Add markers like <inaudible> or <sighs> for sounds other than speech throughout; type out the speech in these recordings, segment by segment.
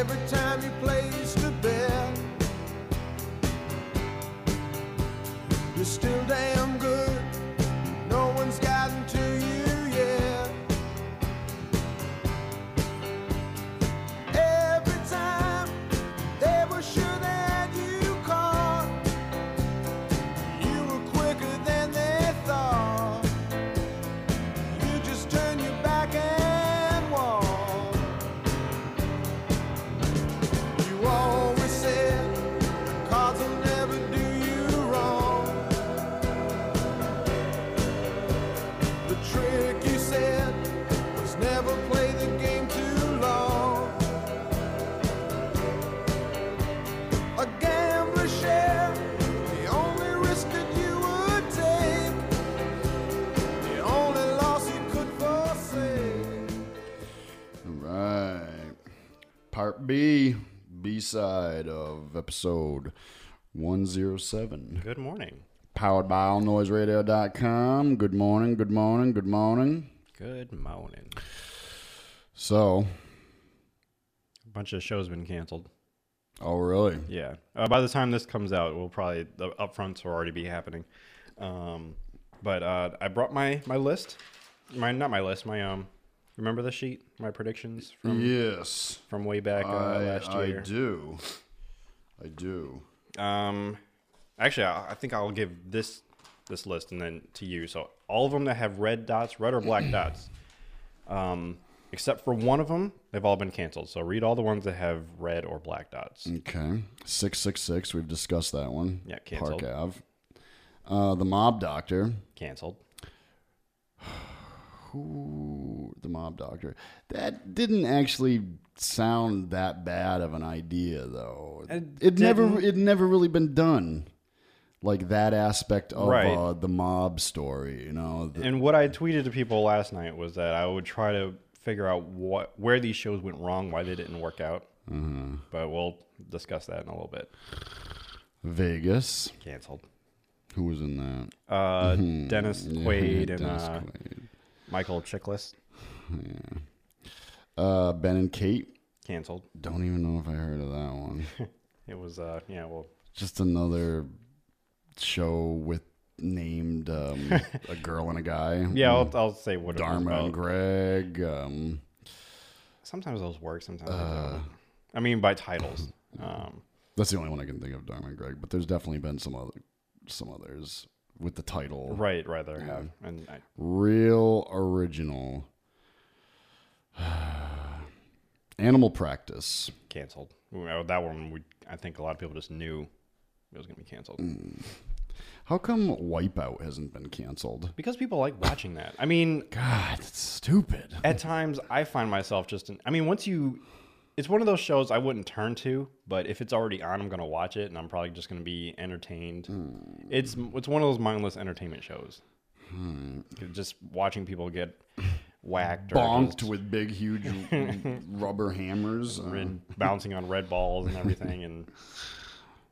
every time you place episode 107. Good morning. Powered by allnoiseradio.com. Good morning, good morning, good morning. Good morning. So, A bunch of shows been canceled. oh, really? Yeah. Uh, by the time this comes out, we'll probably the upfronts will already be happening. Um, but uh, I brought my my list. My not my list. My um. Remember the sheet? My predictions from Yes. from way back uh, I, last year. I do. I do. Um, actually, I, I think I'll give this this list and then to you. So all of them that have red dots, red or black dots, um, except for one of them, they've all been canceled. So read all the ones that have red or black dots. Okay. 666, we've discussed that one. Yeah, canceled. Park Ave. Uh, the Mob Doctor. Canceled. <sighs> The Mob Doctor. That didn't actually sound that bad of an idea, though. It It, never, it never really been done. Like that aspect of Right. uh, the mob story, you know. The- And what I tweeted to people last night was that I would try to figure out what where these shows went wrong, why they didn't work out. Mm-hmm. But we'll discuss that in a little bit. Vegas. Canceled. Who was in that? Uh, Dennis Yeah, Quaid and Dennis uh, Quaid. Michael Chiklis. Uh, Ben and Kate. Canceled. Don't even know if I heard of that one. <laughs> It was uh yeah well Just another show with named um, a girl and a guy. <laughs> yeah I'll, I'll say what Dharma and. Greg. Um, Sometimes those work. Sometimes they Uh, don't. I mean by titles. <laughs> Um, that's the only one I can think of, Dharma and Greg. But there's definitely been some other, some others with the title right right there have and I, real original. <sighs> Animal Practice. canceled. That one we I think a lot of people just knew it was gonna be canceled. Mm. How come Wipeout hasn't been canceled? Because people like watching that. I mean, God, it's stupid. <laughs> at times I find myself just in, I mean, once you it's one of those shows I wouldn't turn to, but if it's already on, I'm going to watch it and I'm probably just going to be entertained. It's it's one of those mindless entertainment shows. Just watching people get whacked or Bonked with big, huge <laughs> rubber hammers, uh, red, bouncing on red balls and everything and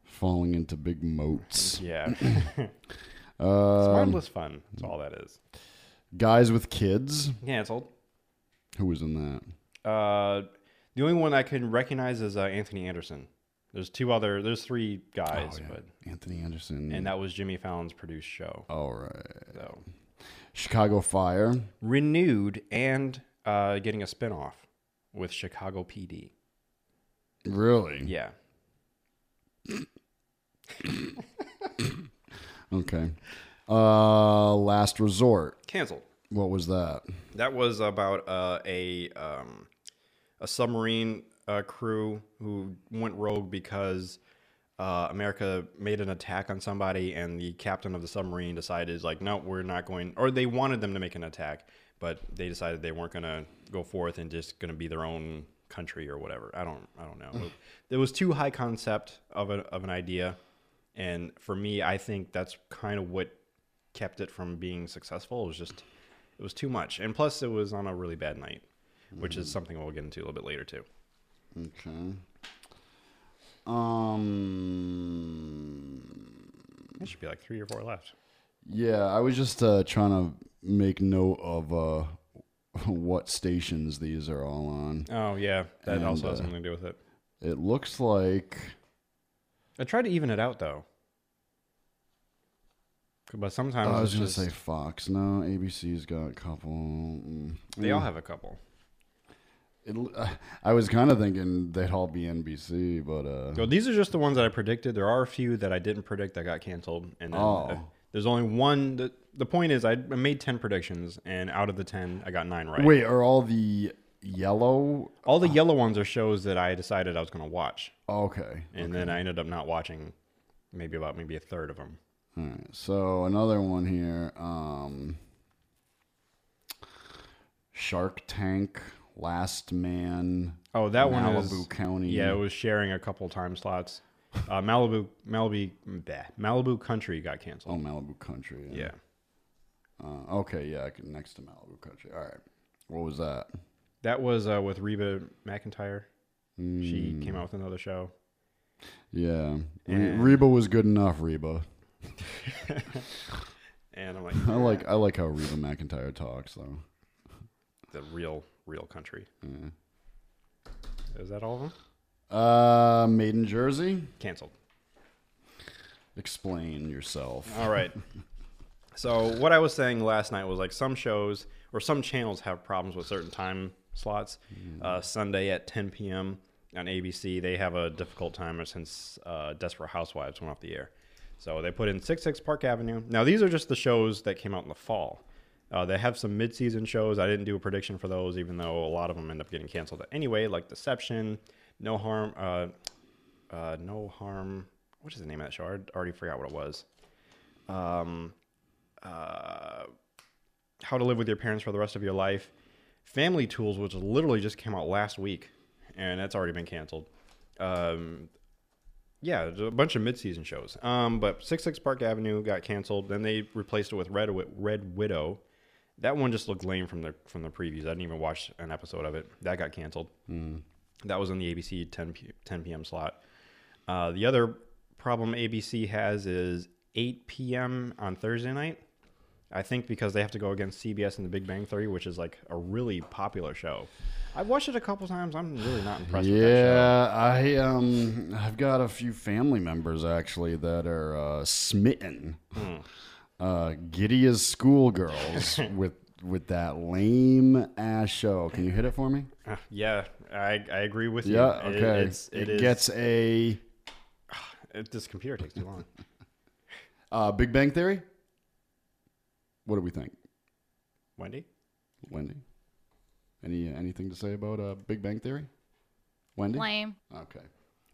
falling into big moats. yeah. <laughs> it's Uh, mindless fun. That's all that is. guys with kids. Canceled. Who was in that? Uh, the only one I can recognize is uh, Anthony Anderson. There's two other. There's three guys, Oh, yeah. but Anthony Anderson. and that was Jimmy Fallon's produced show. All right. So Chicago Fire. renewed and uh, getting a spinoff with Chicago PD. Really? Yeah, Okay. Uh, Last Resort. canceled. What was that? That was about uh, a um, a submarine uh, crew who went rogue because uh, America made an attack on somebody, and the captain of the submarine decided, like, no, we're not going. Or they wanted them to make an attack, but they decided they weren't going to go forth and just going to be their own country or whatever. I don't, I don't know. it was too high concept of a, of an idea, and for me, I think that's kind of what kept it from being successful. It was just it was too much, and plus it was on a really bad night, which is something we'll get into a little bit later too. Okay. Um. There should be like three or four left. Yeah, I was just uh, trying to make note of uh, <laughs> what stations these are all on. Oh yeah, that And, also has uh, something to do with it. It looks like I tried to even it out though. But sometimes I was gonna just- say Fox. No, ABC's got a couple. Mm. they all have a couple. It, I was kind of thinking they'd all be NBC, but uh, So these are just the ones that I predicted. There are a few that I didn't predict that got canceled, and then Oh. uh, there's only one. The, the point is, I made ten predictions, and out of the ten, I got nine right. wait, are all the yellow? all the yellow ones are shows that I decided I was going to watch, Okay, and then I ended up not watching maybe about maybe a third of them. all right. So another one here. Um, Shark Tank, Last Man. Oh, that one Malibu County. Yeah, it was sharing a couple time slots. Uh, Malibu, Malibu, bleh, Malibu Country got canceled. Oh. Malibu Country. yeah, Uh, okay, yeah, next to Malibu Country. All right. What was that? that was uh, with Reba McEntire. She Mm, came out with another show. Yeah. And- Reba was good enough, Reba. <laughs> And I'm like, I like I like how Reba McEntire talks though. the real, real country. Yeah. Is that all of them? Uh, Made in Jersey. Canceled. Explain yourself. All right. <laughs> so what I was saying last night was like some shows or some channels have problems with certain time slots. Uh, Sunday at 10 p.m. on ABC, they have a difficult time since uh, Desperate Housewives went off the air. So they put in 66 Park Avenue. Now these are just the shows that came out in the fall. Uh, they have some mid-season shows. I didn't do a prediction for those, even though a lot of them end up getting canceled anyway, like Deception, No Harm, uh, uh, No Harm. What is the name of that show? I already forgot what it was um, uh, How to Live with Your Parents for the Rest of Your Life, Family Tools, which literally just came out last week, and that's already been canceled. Um, yeah, a bunch of mid-season shows. Um, but Six Six Park Avenue got canceled. Then they replaced it with Red Red Widow. That one just looked lame from the from the previews. I didn't even watch an episode of it. That got canceled. That was in the ABC 10 p- 10 p.m. slot. Uh, the other problem ABC has is 8 p.m. on Thursday night. I think because they have to go against CBS and The Big Bang Theory, which is like a really popular show. I've watched it a couple times. I'm really not impressed with that show. Yeah, I um, I've got a few family members actually that are uh, smitten, Hmm. Uh, giddy as schoolgirls <laughs> with with that lame ass show. Can you hit it for me? Uh, <laughs> yeah, I, I agree with you. Yeah, It- okay. it's, it it is- gets a <sighs> it- this computer takes too long. <laughs> uh, Big Bang Theory. What do we think, Wendy? Wendy? Any anything to say about uh, Big Bang Theory? Wendy. Lame. Okay.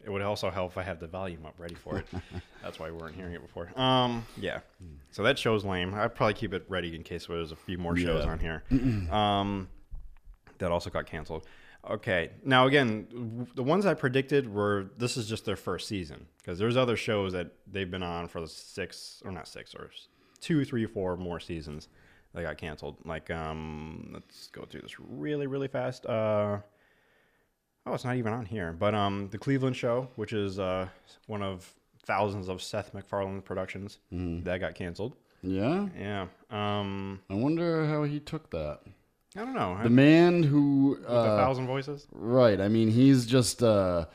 It would also help if I had the volume up ready for it. <laughs> That's why we weren't hearing it before. Um, yeah. So that show's lame. I'd probably keep it ready in case there's a few more shows Yeah. on here. <clears throat> um, that also got canceled. Okay. Now again, w- the ones I predicted were this is just their first season because there's other shows that they've been on for the six or not six or s- two, three, four more seasons that got canceled. Like um, let's go through this really, really fast. Uh. Oh, it's not even on here. But um, the Cleveland Show, which is uh, one of thousands of Seth MacFarlane productions, that got canceled. Yeah. Yeah. Um, I wonder how he took that. I don't know. The man who With a uh, thousand voices. Right. I mean, he's just uh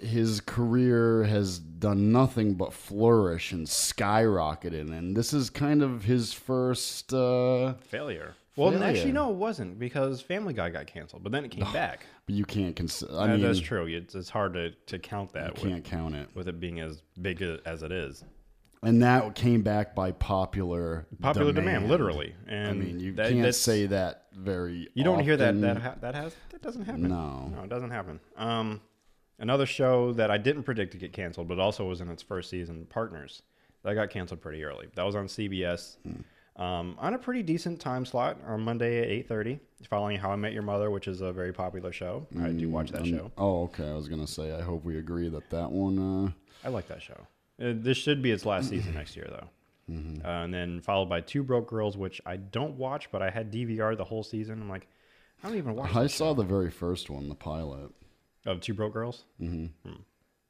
his career has done nothing but flourish and skyrocketed and this is kind of his first uh Failure. Well, actually, no, it wasn't because Family Guy got canceled, but then it came <sighs> back. but you can't consider I Uh, mean that's true. It's, it's hard to, to count you that with, can't count it. with it being as big as it is. And that came back by popular Popular demand, literally. And I mean, you that- can't say that very You don't hear that that ha- that has that doesn't happen. No. no, it doesn't happen. Um, another show that I didn't predict to get canceled, but also was in its first season, Partners, that got canceled pretty early. That was on CBS, um, on a pretty decent time slot on Monday at eight thirty, following How I Met Your Mother, which is a very popular show. I do watch that Um, show. Oh, okay. I was going to say I hope we agree that that one uh I like that show. Uh, this should be its last <clears throat> season next year, though. Mm-hmm. Uh, and then followed by Two Broke Girls, which I don't watch, but I had DVR the whole season. I'm like, I don't even watch. I saw the very first one, the pilot. Of Two Broke Girls? Mm-hmm.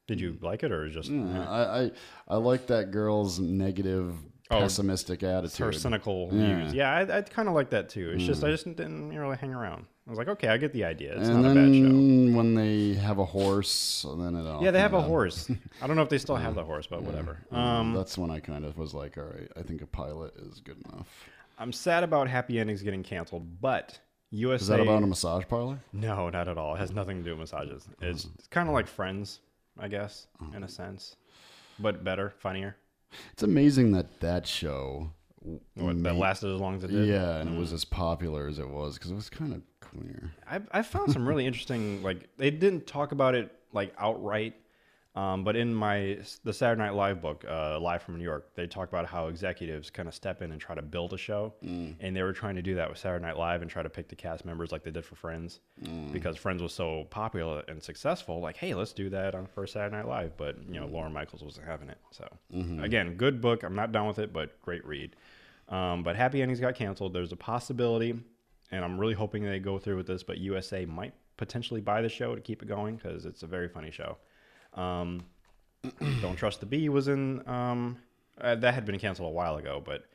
Did you like it or just Yeah, I, I I like that girl's negative, Oh, pessimistic her attitude. cynical Yeah. views? Yeah, I, I kind of like that too. It's just I just didn't really hang around. I was like, okay, I get the idea. It's and not a bad show. when they have a horse, then it all Yeah, they have a horse. I don't know if they still <laughs> have the horse, but whatever. Um, That's when I kind of was like, all right, I think a pilot is good enough. I'm sad about Happy Endings getting canceled, but USA. Is that about a massage parlor? No, not at all. It has nothing to do with massages. It's, it's kind of like Friends, I guess, in a sense, but better, funnier. It's amazing that that show, What, that lasted as long as it did. yeah, and it was mm. as popular as it was because it was kind of queer. I, I found some really interesting. Like they didn't talk about it like outright, um, but in my the Saturday Night Live book, uh, Live from New York, they talk about how executives kind of step in and try to build a show, and they were trying to do that with Saturday Night Live and try to pick the cast members like they did for Friends, because Friends was so popular and successful. Like, hey, let's do that on first Saturday Night Live, but you know, Lorne Michaels wasn't having it. So again, good book. I'm not done with it, but great read. Um, but Happy Endings got canceled. There's a possibility, and I'm really hoping they go through with this. But USA might potentially buy the show to keep it going because it's a very funny show. Um, Don't Trust the Bee was in um, uh, that had been canceled a while ago, but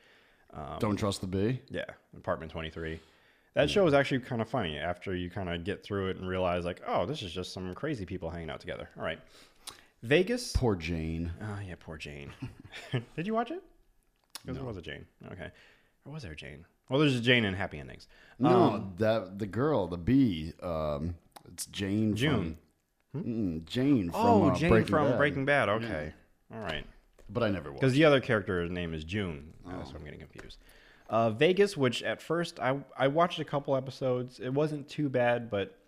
Um, Don't trust the bee. yeah, Apartment 23. That show is actually kind of funny after you kind of get through it and realize like, oh, this is just some crazy people hanging out together. All right, Vegas. Poor Jane. Oh yeah, poor Jane. <laughs> Did you watch it? Because there was a Jane. Okay, or was there a Jane? Well, there's a Jane in Happy Endings. No, that the girl, the bee. Um, it's Jane. June. From, Mm, Jane from oh, uh, Jane Breaking from Bad. Breaking Bad. Okay, all right. But I never watched. Because the other character's name is June. Uh, so I'm getting confused. Uh, Vegas, which at first I I watched a couple episodes. It wasn't too bad, but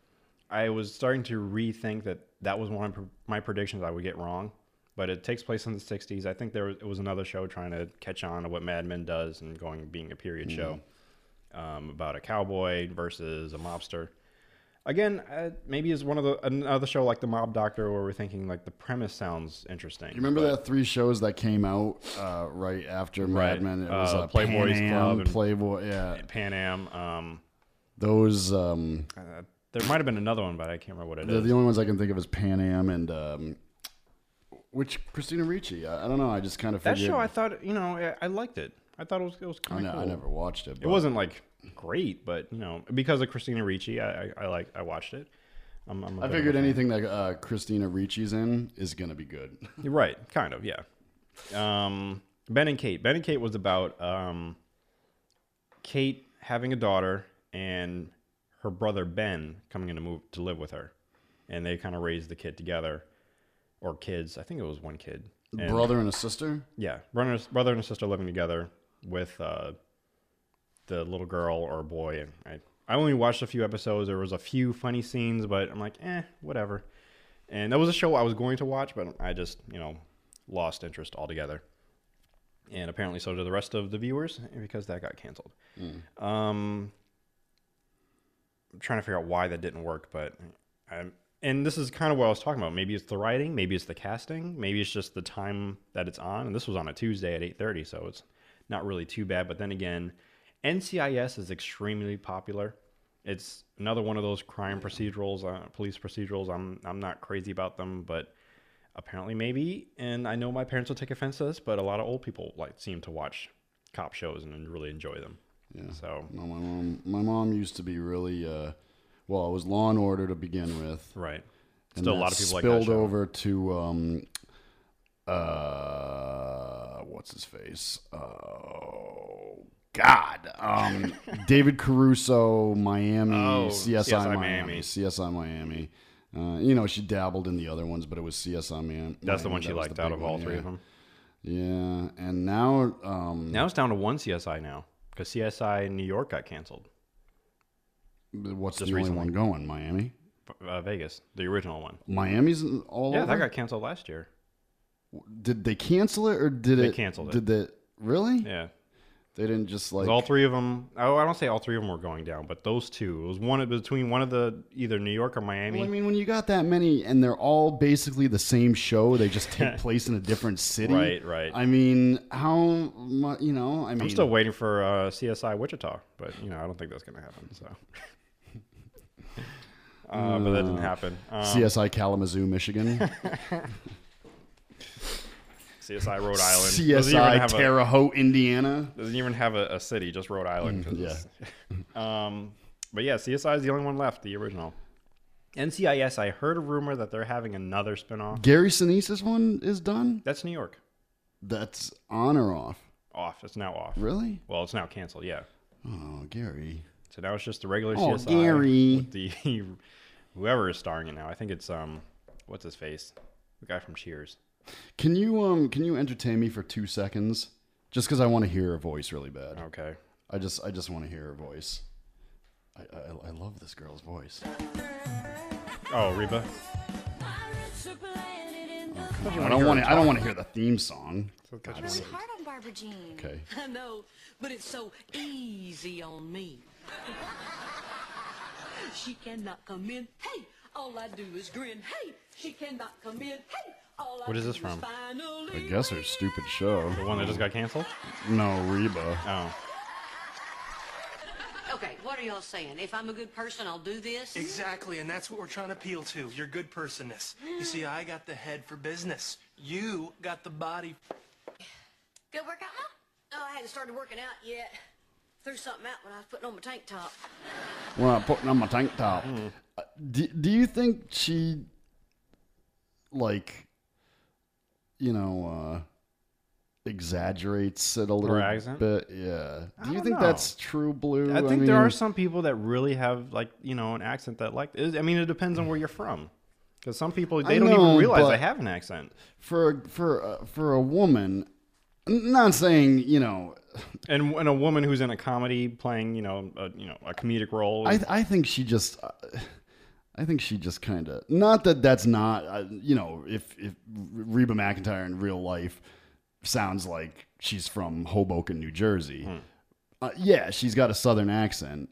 I was starting to rethink that that was one of my predictions I would get wrong. But it takes place in the '60s. I think there was, it was another show trying to catch on to what Mad Men does and going being a period show um, about a cowboy versus a mobster. Again, uh, maybe it's one of the another show like the Mob Doctor where we're thinking like the premise sounds interesting. You remember but- that three shows that came out uh, right after Right. Mad Men? It was Uh, uh, Playboys Pan Am, Club and- Playboy. Yeah, Pan Am. Um, those. Um, uh, there might have been another one, but I can't remember what it they're is. the only ones I can think of is Pan Am and um, which Christina Ricci. I, I don't know. I just kind of that figured. show, I thought, you know, I, I liked it. I thought it was it was kind of I never watched it. It wasn't like great, but you know, because of Christina Ricci, I I, I like I watched it. I'm, I'm a I a figured anything that uh, Christina Ricci's in is gonna be good. <laughs> You're right, kind of, yeah. Um, ben and Kate. Ben and Kate was about um, Kate having a daughter and her brother Ben coming in to move to live with her, and they kind of raised the kid together, or kids. I think it was one kid. And- Brother and a sister. Yeah, brother, brother and sister living together with uh, the little girl or boy. And I, I only watched a few episodes. There was a few funny scenes, but I'm like, eh, whatever. And that was a show I was going to watch, but I just, you know, lost interest altogether. And apparently, so did the rest of the viewers because that got canceled. Um, I'm trying to figure out why that didn't work, but I'm, and this is kind of what I was talking about. Maybe it's the writing, maybe it's the casting, maybe it's just the time that it's on. And this was on a Tuesday at 8:30, so it's not really too bad. But then again, NCIS is extremely popular. It's another one of those crime procedurals, uh, police procedurals. I'm I'm not crazy about them, but apparently maybe. And I know my parents will take offense to this, but a lot of old people like seem to watch cop shows and really enjoy them. Yeah. So No, my mom. My mom used to be really. Uh, well, it was Law and Order to begin with. right, And still a lot of people like spilled that show. over to um, uh, what's his face? Oh God, um, <laughs> David Caruso, Miami, Oh, CSI, CSI Miami, Miami. CSI Miami. Uh, you know, she dabbled in the other ones, but it was CSI Miami. That's the one she That liked out of all one, three yeah. of them. Yeah, and now, um, Now it's down to one CSI now because CSI in New York got canceled. what's just the only recently. one going? Miami. Uh, Vegas, the original one. Miami's all yeah, over. that got canceled last year. Did they cancel it or did They it? canceled it. Did they really? Yeah, They didn't just like all three of them. Oh, I don't say all three of them were going down, but those two. It was one between one of the either New York or Miami. Well, I mean, when you got that many and they're all basically the same show, they just take <laughs> place in a different city. Right, right. I mean, how much? You know, I mean, I'm still waiting for uh, CSI Wichita, but you know I don't think that's gonna happen. So, <laughs> uh, but that didn't happen. Um, CSI Kalamazoo, Michigan. <laughs> CSI Rhode Island. Doesn't even CSI Terre Haute, Indiana. Doesn't even have a, a city, just Rhode Island. Mm, yeah. <laughs> um, but yeah, CSI is the only one left, the original. NCIS, I heard a rumor that they're having another spinoff. Gary Sinise's one is done. That's New York. That's on or off. Off. It's now off. Really? Well, it's now canceled. Yeah. Oh, Gary. So now it's just the regular Oh, CSI. Gary. With the <laughs> whoever is starring it now. I think it's um, what's his face? The guy from Cheers. Can you um can you entertain me for two seconds? Just because I want to hear her voice really bad. Okay. I just I just want to hear her voice. I, I I love this girl's voice. Oh, Reba. I don't want to I don't want to hear the theme song. God, It's hard on Barbara Jean. Okay. <laughs> I know, but it's so easy on me. she cannot come in. Hey, all I do is grin. Hey, she cannot come in. Hey, all I What is this from? I guess her stupid show. The one that just got canceled. No, Reba. Oh. Okay, what are y'all saying? If I'm a good person, I'll do this? Exactly, and that's what we're trying to appeal to your good personness. You see, I got the head for business. You got the body. Good workout, huh? Oh, I hadn't started working out yet. Threw something out when I was putting on my tank top. When I'm putting on my tank top. Hmm. Uh, Do, do you think she like you know uh exaggerates it a little accent? bit? Yeah. Do you think know. that's true, Blue? I think there mean, are some people that really have like you know an accent that like. I mean, it depends on where you're from. Because some people they I don't know, even realize they have an accent. for for uh, for a woman. Not saying you know. <laughs> And and a woman who's in a comedy playing you know a, you know a comedic role. I I think she just. Uh, I think she just kind of not that that's not uh, you know if if Reba McEntire in real life sounds like she's from Hoboken, New Jersey. Hmm. Uh, yeah, she's got a southern accent,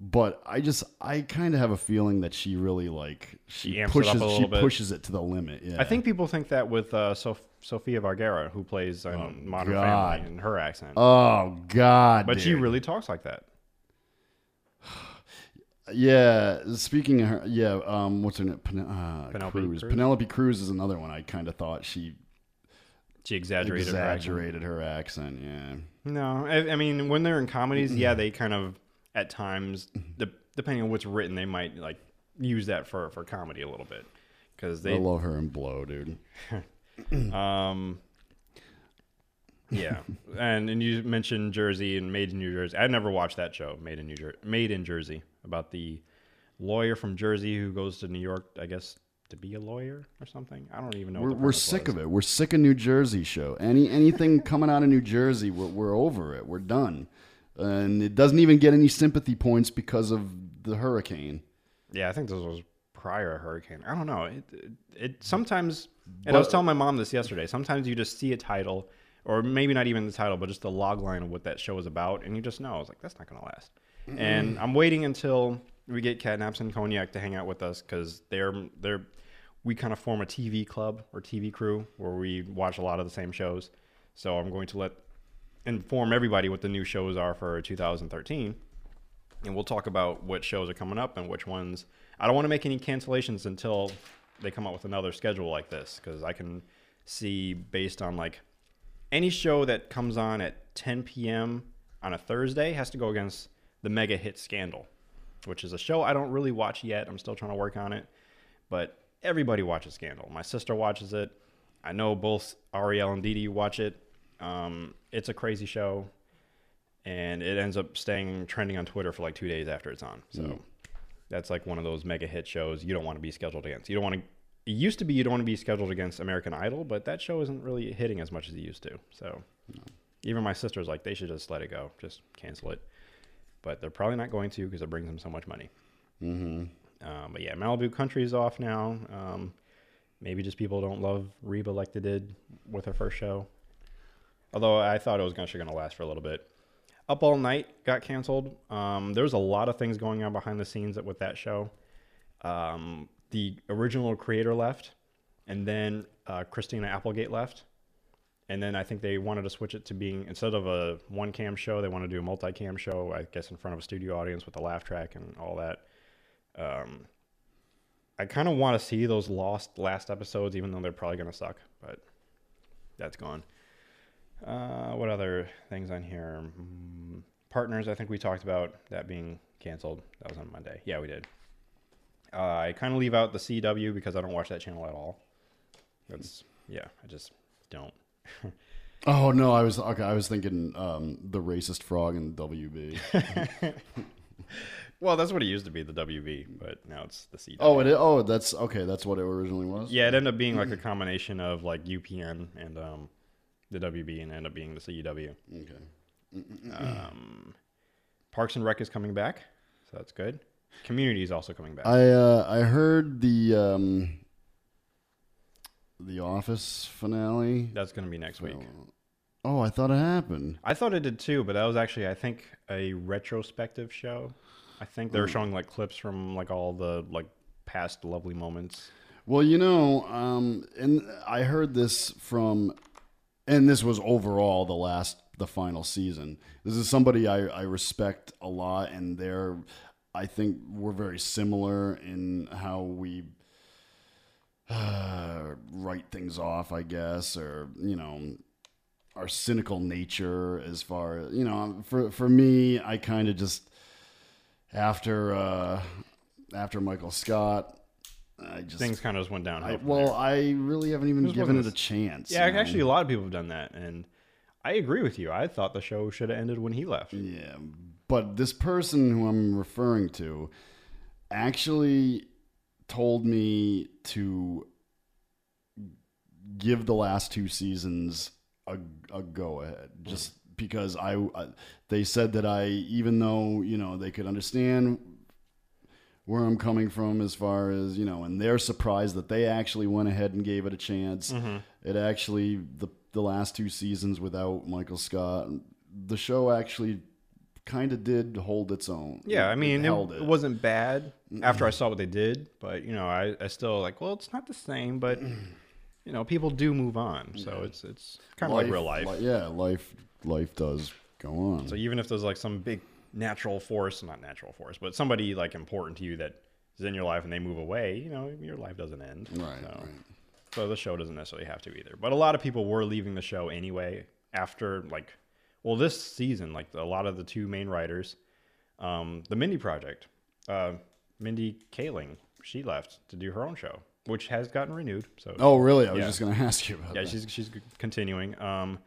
but I just I kind of have a feeling that she really like she, pushes she bit. pushes it to the limit. Yeah, I think people think that with uh, Sof- Sofia Vergara, who plays Modern Oh, God. Family, and her accent. Oh God, but she really talks like that. Yeah, speaking of her, yeah, um, what's her name? Pen- uh, Penelope Cruz. Cruz? Penelope Cruz is another one. I kind of thought she She exaggerated. her accent. exaggerated her accent. Yeah, No, I, I mean when they're in comedies, yeah, <clears throat> they kind of at times, de- depending on what's written, they might like use that for for comedy a little bit because I they love her and Blow, dude. <laughs> um yeah and and you mentioned jersey and made in new jersey i never watched that show made in new jersey made in jersey about the lawyer from jersey who goes to new york i guess to be a lawyer or something i don't even know We're, we're sick of it. We're sick of New Jersey show. Any anything <laughs> coming out of New Jersey, we're, we're over it. We're done, and it doesn't even get any sympathy points because of the hurricane. yeah i think this was prior hurricane i don't know it, it, it sometimes and i was telling my mom this yesterday sometimes you just see a title or maybe not even the title but just the log line of what that show is about and you just know i was like that's not gonna last and mm-hmm. i'm waiting until we get catnaps and cognac to hang out with us because they're they're we kind of form a tv club or tv crew where we watch a lot of the same shows so i'm going to let inform everybody what the new shows are for 2013 and we'll talk about what shows are coming up and which ones. I don't want to make any cancellations until they come up with another schedule like this because I can see based on like any show that comes on at 10 p.m. on a Thursday has to go against the mega hit Scandal, which is a show I don't really watch yet. I'm still trying to work on it, but everybody watches Scandal. My sister watches it. I know both Ariel and Didi watch it. Um, it's a crazy show and it ends up staying trending on Twitter for like two days after it's on. So that's like one of those mega hit shows you don't want to be scheduled against. You don't want to. It used to be you don't want to be scheduled against American Idol, but that show isn't really hitting as much as it used to. So even my sister's like they should just let it go, just cancel it. But they're probably not going to because it brings them so much money. Mm-hmm. Um, but yeah, Malibu Country is off now. Um, maybe just people don't love Reba like they did with her first show. Although I thought it was actually going to last for a little bit. Up All Night got canceled. Um, there was a lot of things going on behind the scenes with that show. Um, the original creator left, and then uh, Christina Applegate left. And then I think they wanted to switch it to being instead of a one cam show, they want to do a multi cam show. I guess in front of a studio audience with a laugh track and all that. Um, I kind of want to see those lost last episodes, even though they're probably gonna suck. But that's gone. Uh, what other things on here? Mm, Partners, I think we talked about that being canceled. That was on Monday. Yeah, we did. Uh, I kind of leave out the CW because I don't watch that channel at all. That's yeah, I just don't. Oh no, I was okay. I was thinking um, the racist frog in WB. <laughs> Well, that's what it used to be, the WB, but now it's the CW. oh, it oh that's okay. That's what it originally was. Yeah, it ended up being like a combination of like UPN and um, the WB, and ended up being the CW. Okay. Um, Parks and Rec is coming back, so that's good. Community is also coming back. I uh, I heard the um, the Office finale. that's going to be next week. Oh, I thought it happened. I thought it did too, but that was actually I think a retrospective show. I think they were showing like clips from like all the like past lovely moments. Well, you know, um, and I heard this from, and this was overall the last, the final season. This is somebody I, I respect a lot, and they're, I think we're very similar in how we uh, write things off, I guess, or you know, our cynical nature as far as you know. For for me, I kind of just after uh, after Michael Scott. I just Things kind of just went downhill. I, well, there. I really haven't even given it a chance. yeah, you know? actually, a lot of people have done that, and I agree with you. I thought the show should have ended when he left. Yeah, but this person who I'm referring to actually told me to give the last two seasons a, a go ahead, just because I, I they said that I even though you know they could understand where I'm coming from as far as you know, and they're surprised that they actually went ahead and gave it a chance. Mm-hmm. It actually the the last two seasons without Michael Scott, the show actually kind of did hold its own. Yeah, I mean, it, held it wasn't bad after I saw what they did, but you know, I, I still like. Well, it's not the same, but you know, people do move on, so it's it's kind of like real life. li- yeah, life life does go on. So even if there's like some big natural force, not natural force, but somebody like important to you that is in your life and they move away, you know, your life doesn't end. right, So, right. so the show doesn't necessarily have to either. But a lot of people were leaving the show anyway after like, well, this season, like a lot of the two main writers, um, the Mindy Project, uh, Mindy Kaling, she left to do her own show, which has gotten renewed. So Oh, really? I was Yeah. just going <laughs> to ask you about yeah, that. she's she's continuing. Um,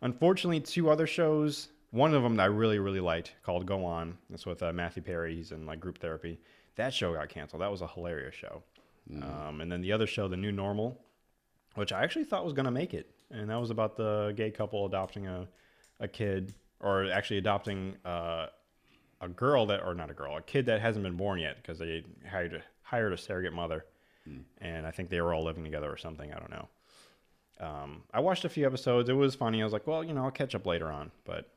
unfortunately, two other shows. One of them that I really really liked called Go On. It's with uh, Matthew Perry. He's in like group therapy. That show got canceled. That was a hilarious show. Um, and then the other show, The New Normal, which I actually thought was gonna make it, and that was about the gay couple adopting a a kid, or actually adopting uh, a girl that, or not a girl, a kid that hasn't been born yet because they hired a, hired a surrogate mother, and I think they were all living together or something. I don't know. Um, I watched a few episodes. It was funny. I was like, well, you know, I'll catch up later on. But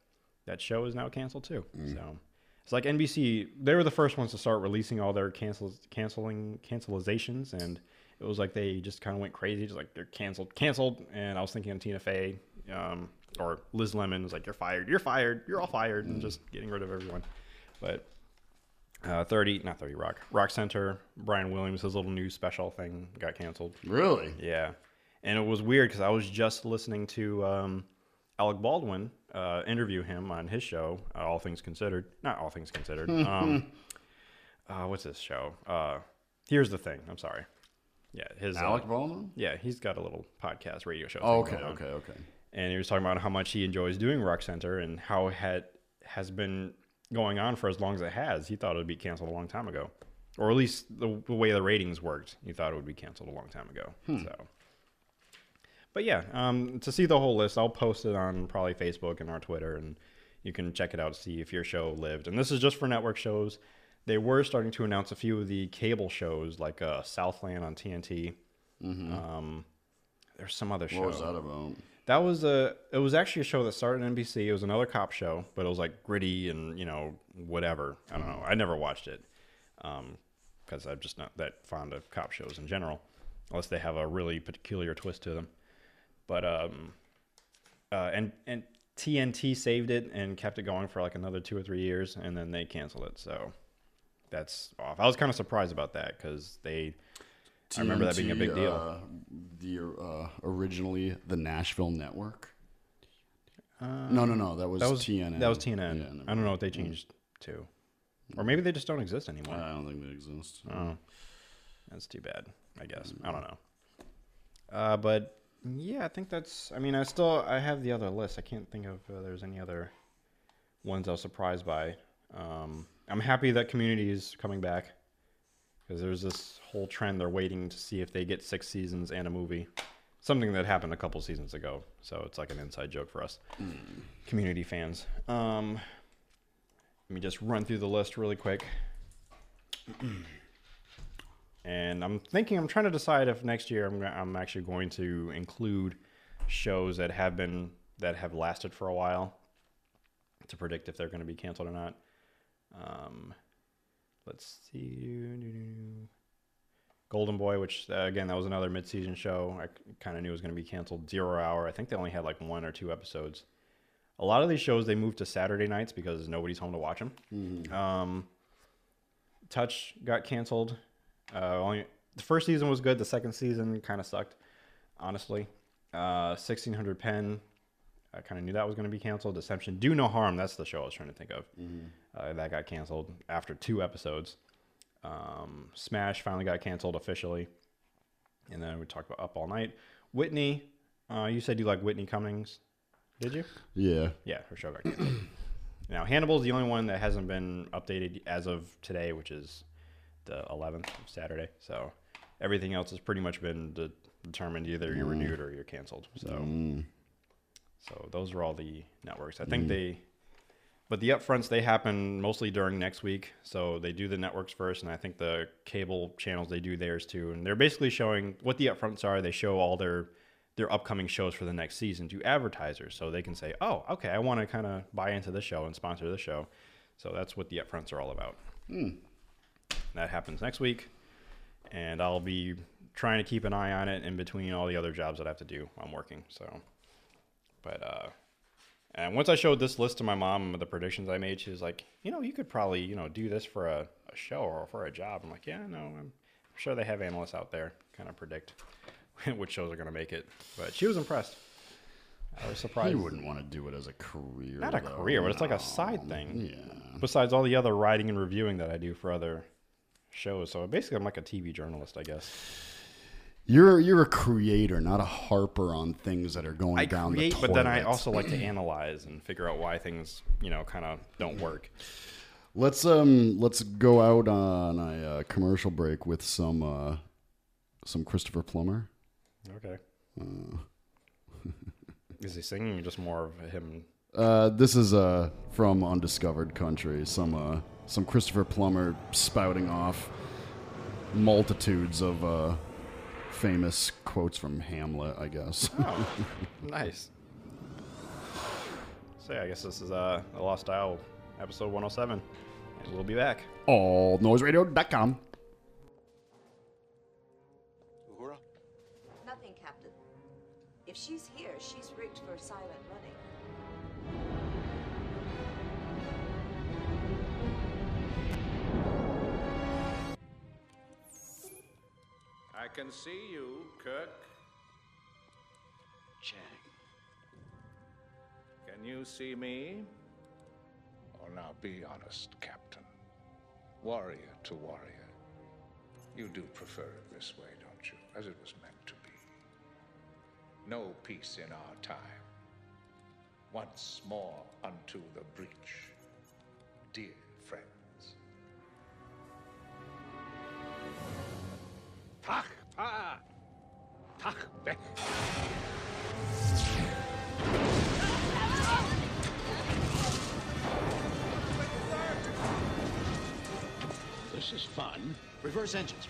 that show is now canceled too. So it's like NBC. They were the first ones to start releasing all their cancels, canceling, cancelizations, and it was like they just kind of went crazy. Just like they're canceled, canceled. And I was thinking of Tina Fey um, or Liz Lemon was like, "You're fired. You're fired. You're all fired," and just getting rid of everyone. But uh, 30, not 30 Rock, Rock Center, Brian Williams, his little new special thing got canceled. really? Yeah, and it was weird because I was just listening to um, Alec Baldwin uh, interview him on his show, uh, All Things Considered. Not All Things Considered. <laughs> um, uh, what's this show? Uh, Here's the thing. I'm sorry. Yeah, his uh, Alec Baldwin? yeah, he's got a little podcast radio show. Oh, okay, going on okay, okay. And he was talking about how much he enjoys doing Rock Center and how it had has been going on for as long as it has. He thought it would be canceled a long time ago, or at least the, the way the ratings worked, he thought it would be canceled a long time ago. So, but yeah, um, to see the whole list, I'll post it on probably Facebook and our Twitter, and you can check it out to see if your show lived. And this is just for network shows. They were starting to announce a few of the cable shows, like uh, Southland on TNT. Um, there's some other show. What was that about? That was a. It was actually a show that started on NBC. It was another cop show, but it was like gritty and you know whatever. I don't know. I never watched it because I'm just not that fond of cop shows in general, unless they have a really peculiar twist to them. But um, uh, and and TNT saved it and kept it going for like another two or three years, and then they canceled it. So that's off. I was kind of surprised about that because they. I remember that being a big deal. Uh, the uh, originally the Nashville Network. no, no, no. That was, That was TNN. That was TNN. Yeah, I don't know what they changed to, or maybe they just don't exist anymore. I don't think they exist. Oh, that's too bad. I guess I don't know. Uh, but yeah, I think that's. I mean, I still I have the other list. I can't think of uh, there's any other ones I was surprised by. Um, I'm happy that Community is coming back because there's this whole trend. They're waiting to see if they get six seasons and a movie. Something that happened a couple seasons ago, so it's like an inside joke for us, Community fans. Um, let me just run through the list really quick. <clears throat> and I'm thinking, I'm trying to decide if next year I'm, I'm actually going to include shows that have been that have lasted for a while to predict if they're going to be canceled or not. Um, let's see, Golden Boy, which uh, again that was another mid-season show. I kind of knew it was going to be canceled. Zero Hour. I think they only had like one or two episodes. A lot of these shows they moved to Saturday nights because nobody's home to watch them. Um, Touch got canceled. Uh, only the first season was good. The second season kind of sucked, honestly. Uh, Sixteen Hundred Penn. I kind of knew that was going to be canceled. Deception, Do No Harm. That's the show I was trying to think of. Uh, that got canceled after two episodes. Um, Smash finally got canceled officially, and then we talked about Up All Night. Whitney, uh, you said you like Whitney Cummings, did you? Yeah. Yeah, her show got canceled. <clears throat> now Hannibal's the only one that hasn't been updated as of today, which is the 11th of Saturday. So everything else has pretty much been de- determined. Either you're renewed or you're canceled. So, so those are all the networks. I think mm-hmm. they, but the upfronts they happen mostly during next week. So they do the networks first, and I think the cable channels they do theirs too. And they're basically showing what the upfronts are. They show all their their upcoming shows for the next season to advertisers, so they can say, "Oh, okay, I want to kind of buy into this show and sponsor this show." So that's what the upfronts are all about. Hmm. That happens next week, and I'll be trying to keep an eye on it in between all the other jobs that I have to do. While I'm working, so. But uh, and once I showed this list to my mom of the predictions I made, she was like, "You know, you could probably you know do this for a, a show or for a job." I'm like, "Yeah, no, I'm sure they have analysts out there kind of predict <laughs> which shows are going to make it." But she was impressed. I was surprised. You wouldn't want to do it as a career. Not a though. career, but it's like a side thing. Yeah. Besides all the other writing and reviewing that I do for other shows, so basically I'm like a TV journalist, I guess. You're you're a creator, not a harper on things that are going I down create, the but then I also like to analyze and figure out why things, you know, kind of don't work. Let's um let's go out on a uh, commercial break with some uh some Christopher Plummer. Okay. Is he singing or just more of him? Uh, this is uh from Undiscovered Country. Some uh some Christopher Plummer spouting off multitudes of uh famous quotes from Hamlet, I guess. Oh, nice. So yeah, I guess this is uh, the Lost Dial, episode 107, and we'll be back. AllNoiseRadio.com. Uhura? Nothing, Captain. If she's here, she's rigged for silent running. I can see you, Kirk. Chang. Can you see me? Oh, now be honest, Captain. Warrior to warrior. You do prefer it this way, don't you? As it was meant to be. No peace in our time. Once more unto the breach. Dear friends. Tach pa! Tach weg! This is fun. Reverse engines.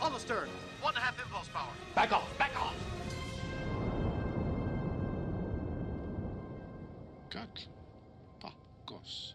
On the stern. One and a half impulse power. Back off! Back off! Cut. Tacos.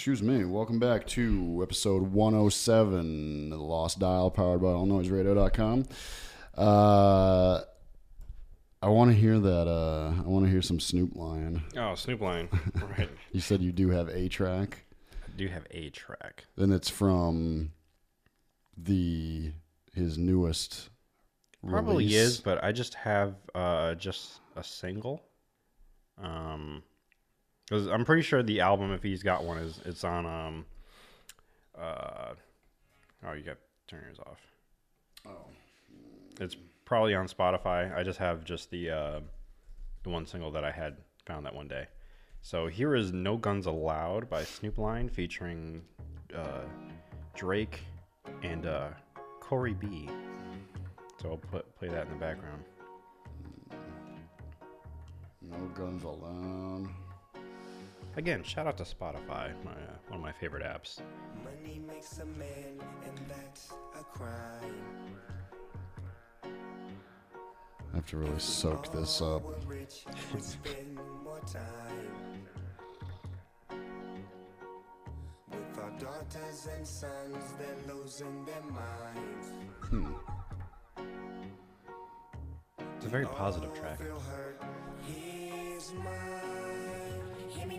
Excuse me. Welcome back to episode 107 of The Lost Dial, powered by allnoiseradio.com. Uh, I want to hear that. Uh, I want to hear some Snoop Lion. Oh, Snoop Lion. <laughs> right. You said you do have a track, I do have a track. then it's from the his newest. Probably release. is, but I just have uh, just a single. Um, because I'm pretty sure the album, if he's got one, is it's on um, uh, oh, you got to turn yours off. Oh, It's probably on Spotify. I just have just the uh, the one single that I had found that one day. So here is "No Guns Allowed" by Snoop Lion featuring uh, Drake and uh, Cori B. So I'll put play that in the background. no guns allowed. Again, shout out to Spotify, my, uh, one of my favorite apps. Money makes a man, and that's a crime. I have to really soak this up. Rich spend more time with our daughters and sons. They're losing their minds. Hmm. It's a very positive track.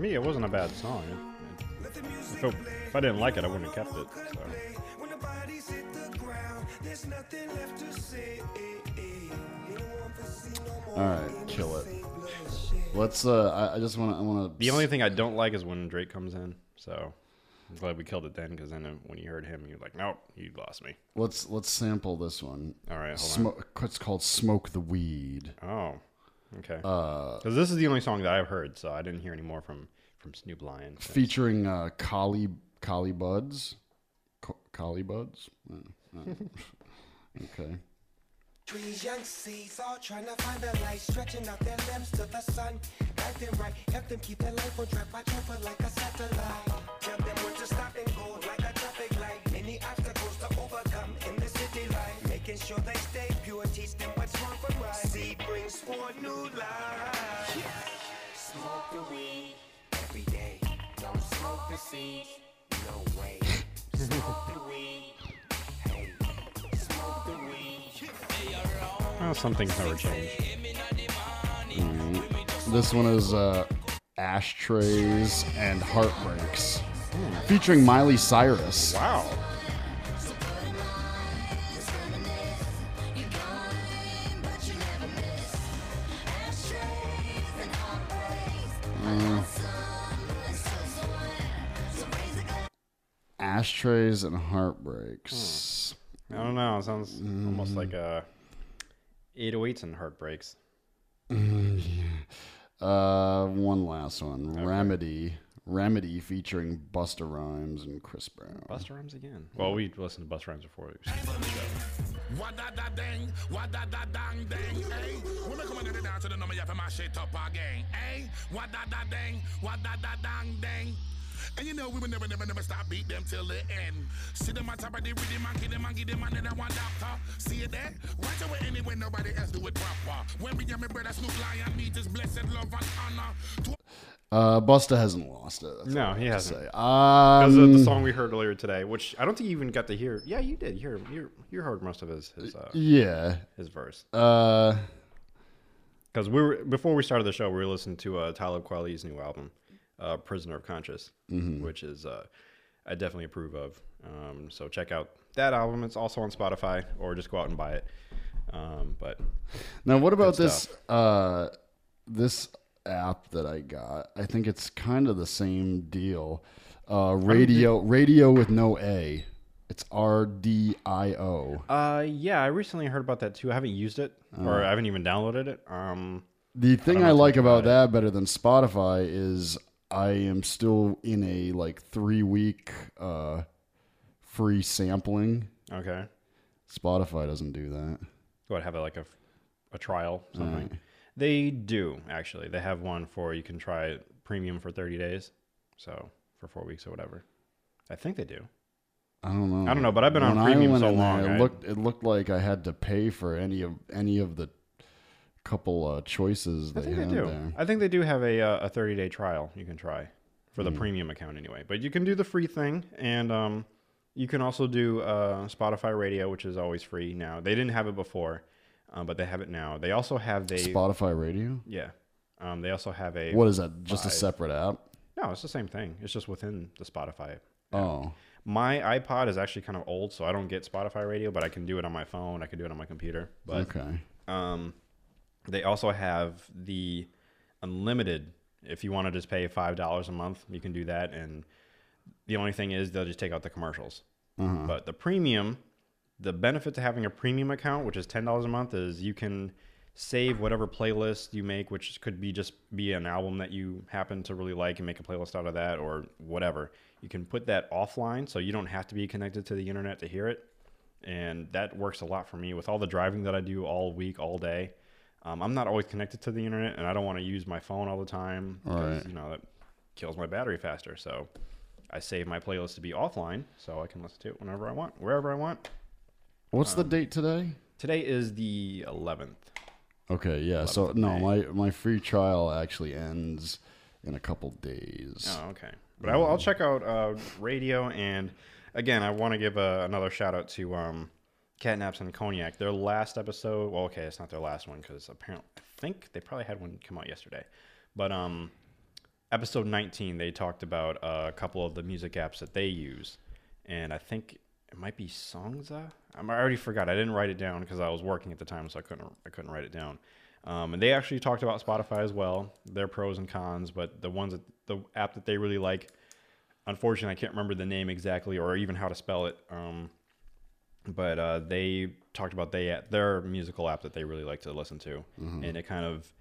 me, it wasn't a bad song. It- it- if, it- if I didn't like it, I wouldn't have kept it. So. When the bodies hit the ground, there's nothing left to say. You don't want to see no more. All right, kill it. Let's. Uh, I, I just want to. I want to. The only thing I don't like is when Drake comes in. So I'm glad we killed it then, because then when you heard him, you're like, nope, you lost me. Let's let's sample this one. All right, hold Smo- It's called "Smoke the Weed." Oh, okay. Uh, Because this is the only song that I've heard, so I didn't hear any more from from Snoop Lion. so- featuring uh, Collie Collie Buddz. Co- Collie Buddz. Uh, <laughs> uh, okay. Trees, young seeds, all trying to find the light, stretching out their limbs to the sun. Guide them right, help them keep their life on track, watch over like a satellite. Tell them when to stop and go like a traffic light. Many obstacles to overcome in the city life. Making sure they stay pure, teach them what's wrong from right. Seed brings forth new life. Smoke the weed every day. Don't smoke the seed, no way. Smoke the weed. Hey, smoke the weed. Well, some things never change. Mm. This one is uh, "Ashtrays and Heartbreaks," featuring Miley Cyrus. Wow. Ashtrays and heartbreaks. I don't know. It sounds almost Mm. like uh, 808s and heartbreaks. Mm, yeah. Uh, one last one. Remedy. Remedy featuring Busta Rhymes and Chris Brown. Busta Rhymes again. Well, we listened to Busta Rhymes before And you know we will never, never, never stop beat them till the end. See them on top of the rhythm and give them and give them another one doctor. See it there? Right away anyway, nobody else do it proper. When we and my brother Snoop Lion meet his blessed love and honor. To Uh, Busta hasn't lost it. That's No, he hasn't. say. Because of the Um, song we heard earlier today, which I don't think you even got to hear. Yeah, you did. You heard, you, you heard most of his his uh, Yeah. his verse. Uh, Because we were before we started the show, we were listening to uh, Talib Kweli's new album, uh, "Prisoner of Conscience," Mhm. which is uh, I definitely approve of. Um, so check out that album. It's also on Spotify, or just go out and buy it. Um, but Now, what about this? Uh, this app that I got. I think it's kind of the same deal. Uh, radio, radio with no A. It's R D I O. Uh, yeah, I recently heard about that too. I haven't used it, or Uh. I haven't even downloaded it. Um, The thing don't I, like about that better than Spotify is I am still in a like three week uh, free sampling. Okay. Spotify doesn't do that. What have a, like a, a trial something? Alright. They do actually. They have one for you can try it premium for 30 days, so for four weeks or whatever. I think they do. I don't know. I don't know, but I've been on When I premium so there, long, It I- looked it looked like I had to pay for any of any of the couple uh, choices I they think they do. there. I think they do have a uh, a 30 day trial you can try for the Hmm. premium account anyway. But you can do the free thing, and um, you can also do uh, Spotify Radio, which is always free now. They didn't have it before, um, but they have it now. They also have the Spotify Radio. Yeah. Um, they also have a What is that? Just a separate app? No, it's the same thing. It's just within the Spotify. app. Oh. My iPod is actually kind of old, so I don't get Spotify Radio, but I can do it on my phone. I can do it on my computer. But Okay. um, they also have the unlimited. If you want to just pay five dollars a month, you can do that. And the only thing is they'll just take out the commercials. Uh-huh. But the premium, the benefit to having a premium account, which is ten dollars a month, is you can save whatever playlist you make, which could be just be an album that you happen to really like and make a playlist out of that, or whatever. You can put that offline, so you don't have to be connected to the internet to hear it, and that works a lot for me with all the driving that I do all week, all day. Um, I'm not always connected to the internet, and I don't want to use my phone all the time because Right. you know that kills my battery faster. So I save my playlist to be offline, so I can listen to it whenever I want, wherever I want. What's the Um, date today? Today is the 11th. Okay, yeah. So no, my my free trial actually ends in a couple days. Oh, okay. But I will, I'll check out uh, radio, and again, I want to give a, another shout out to um, Catnaps and Cognac. Their last episode, well, okay, it's not their last one because apparently, I think they probably had one come out yesterday. But um, episode 19, they talked about uh, a couple of the music apps that they use, and I think it might be Songza. I'm- already forgot. I didn't write it down because I was working at the time, so I couldn't I couldn't write it down. Um, and they actually talked about Spotify as well, their pros and cons. But the ones that the app that they really like, unfortunately, I can't remember the name exactly or even how to spell it. Um, but uh, they talked about they their musical app that they really like to listen to, Mhm. and it kind of,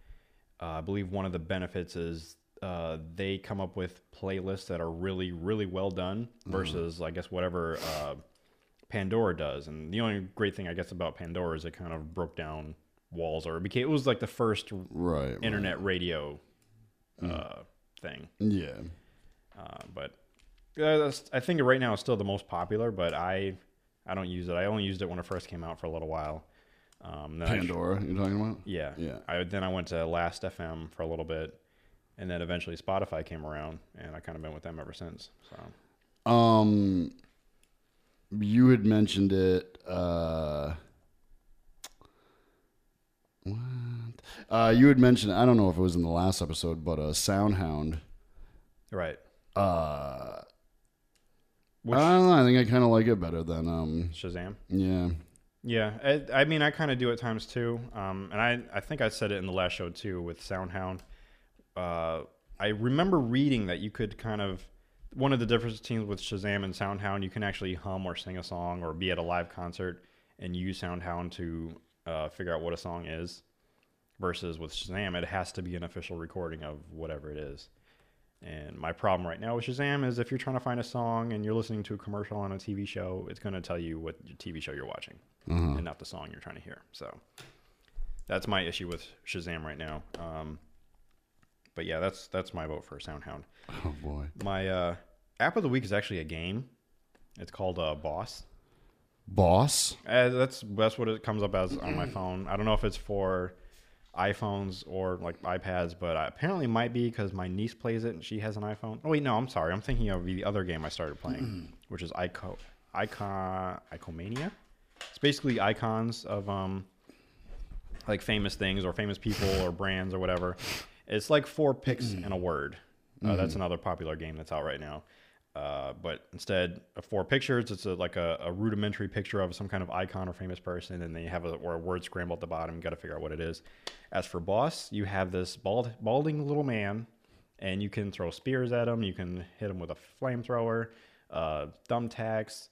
uh, I believe one of the benefits is uh, they come up with playlists that are really really well done Mhm. versus I guess whatever uh, Pandora does. And the only great thing I guess about Pandora is it kind of broke down walls or it became it was like the first Right, internet radio uh, thing. Yeah. Uh, but I think right now it's still the most popular, but I I don't use it. I only used it when it first came out for a little while. Um, then I tr- Pandora, you're talking about? Yeah, Yeah. I then I went to Last FM for a little bit, and then eventually Spotify came around, and I kind of been with them ever since. So Um, you had mentioned it. Uh, what? Uh, you had mentioned. I don't know if it was in the last episode, but uh, Soundhound. right, Uh, Which- I don't know. I think I kind of like it better than um, Shazam. Yeah. Yeah, I, I mean, I kind of do at times too. Um, and I, I think I said it in the last show too with Soundhound. Uh, I remember reading that you could kind of one of the differences between with Shazam and Soundhound, you can actually hum or sing a song or be at a live concert and use Soundhound to uh, figure out what a song is. Versus with Shazam, it has to be an official recording of whatever it is. And my problem right now with Shazam is if you're trying to find a song and you're listening to a commercial on a TV show, it's going to tell you what TV show you're watching Uh-huh. and not the song you're trying to hear. So that's my issue with Shazam right now. Um, but yeah, that's that's my vote for Soundhound. Oh boy. My uh, app of the week is actually a game. It's called uh, Boss. Boss. Uh, that's that's what it comes up as on my phone. I don't know if it's for iPhones or like iPads, but uh, apparently it might be because my niece plays it and she has an iPhone. Oh wait, no, I'm sorry. I'm thinking of the other game I started playing, <clears throat> which is Ico Icon Icomania. It's basically icons of um like famous things or famous people or brands or whatever. It's like four pics in a word. Uh, That's Mhm. another popular game that's out right now. Uh, but instead of four pictures, it's a, like a, a rudimentary picture of some kind of icon or famous person, and they have a, or a word scramble at the bottom. You got to figure out what it is. As for boss, you have this bald, balding little man, and you can throw spears at him. You can hit him with a flamethrower, uh, thumbtacks.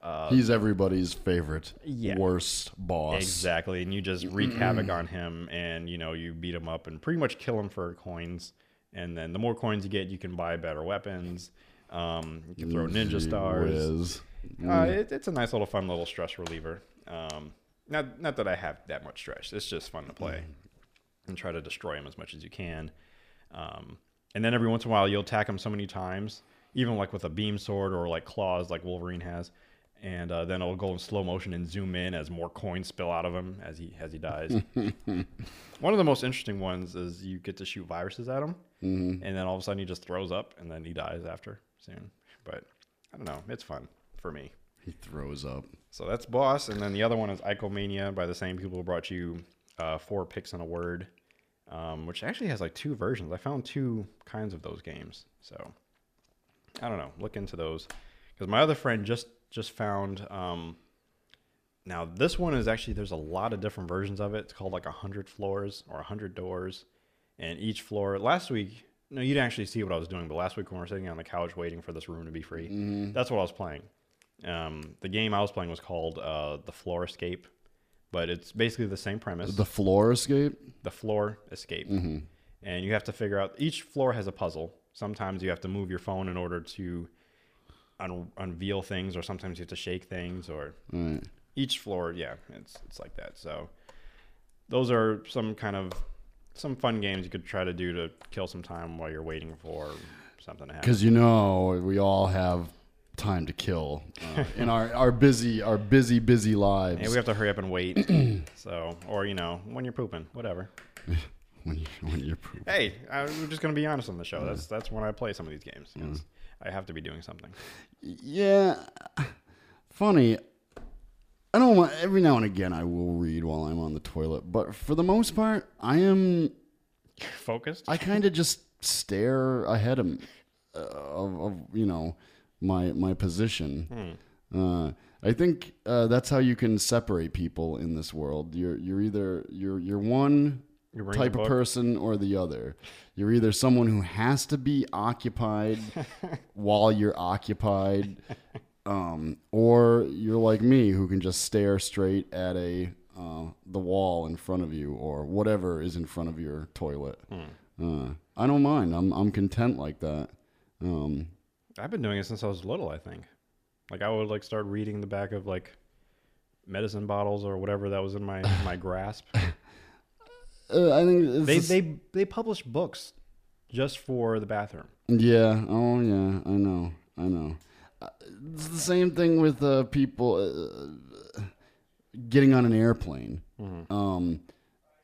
Uh, He's everybody's favorite Yeah. worst boss. Exactly, and you just wreak havoc on him, and you know you beat him up and pretty much kill him for coins, and then the more coins you get, you can buy better weapons. Um, you can throw ninja stars. Uh, Mm. it, it's a nice little fun little stress reliever. Um, not not that I have that much stress. It's just fun to play and try to destroy them as much as you can. Um, and then every once in a while, you'll attack them so many times, even like with a beam sword or like claws, like Wolverine has. And uh, then it'll go in slow motion and zoom in as more coins spill out of him as he as he dies. <laughs> One of the most interesting ones is you get to shoot viruses at him, Mhm. and then all of a sudden he just throws up, and then he dies after soon. But I don't know, it's fun for me. He throws up. So that's Boss, and then the other one is Icomania by the same people who brought you uh, Four Pics in a Word, um, which actually has like two versions. I found two kinds of those games, so I don't know. Look into those because my other friend just just found. Um, now this one is actually there's a lot of different versions of it. It's called like a hundred floors or a hundred doors, and each floor. Last week, no, you didn't actually see what I was doing, but last week when we were sitting on the couch waiting for this room to be free, Mhm. that's what I was playing. Um, the game I was playing was called uh, the Floor Escape, but it's basically the same premise. The floor escape. The floor escape, Mhm. and you have to figure out each floor has a puzzle. Sometimes you have to move your phone in order to un- unveil things, or sometimes you have to shake things, or Right. each floor. Yeah, it's it's like that. So those are some kind of some fun games you could try to do to kill some time while you're waiting for something to happen. Because you know we all have time to kill uh, in our, our busy our busy busy lives. Yeah, we have to hurry up and wait. <clears throat> so, or you know, when you're pooping, whatever. <laughs> when you when you're pooping. Hey, I, we're just gonna be honest on the show. That's that's when I play some of these games. 'cause I have to be doing something. Yeah, funny. I don't want every now and again I will read while I'm on the toilet, but for the most part, I am focused. I kind of just stare ahead of, uh, of, of you know my my position. Uh, I think uh, that's how you can separate people in this world. You're you're either you're you're one You bring type of person or the other. You're either someone who has to be occupied <laughs> while you're occupied, um, or you're like me who can just stare straight at a uh, the wall in front of you or whatever is in front of your toilet. Uh, I don't mind. I'm I'm content like that. Um, I've been doing it since I was little. I think. Like I would like start reading the back of like medicine bottles or whatever that was in my <laughs> my grasp. uh, I think They just- they they publish books just for the bathroom. Yeah. Oh, yeah. I know. I know. It's the same thing with uh, people uh, getting on an airplane. Mhm. Um,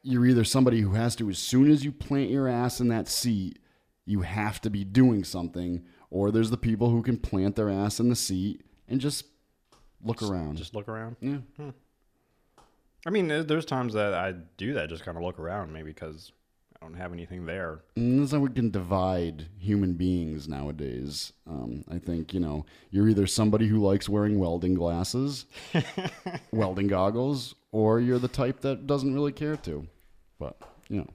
you're either somebody who has to, as soon as you plant your ass in that seat, you have to be doing something, or there's the people who can plant their ass in the seat and just look around. Just look around. Yeah. Hmm. I mean, there's times that I do that, just kind of look around, maybe because don't have anything there. And that's how we can divide human beings nowadays. Um, I think, you know, you're either somebody who likes wearing welding glasses, <laughs> welding goggles, or you're the type that doesn't really care to. But, you know,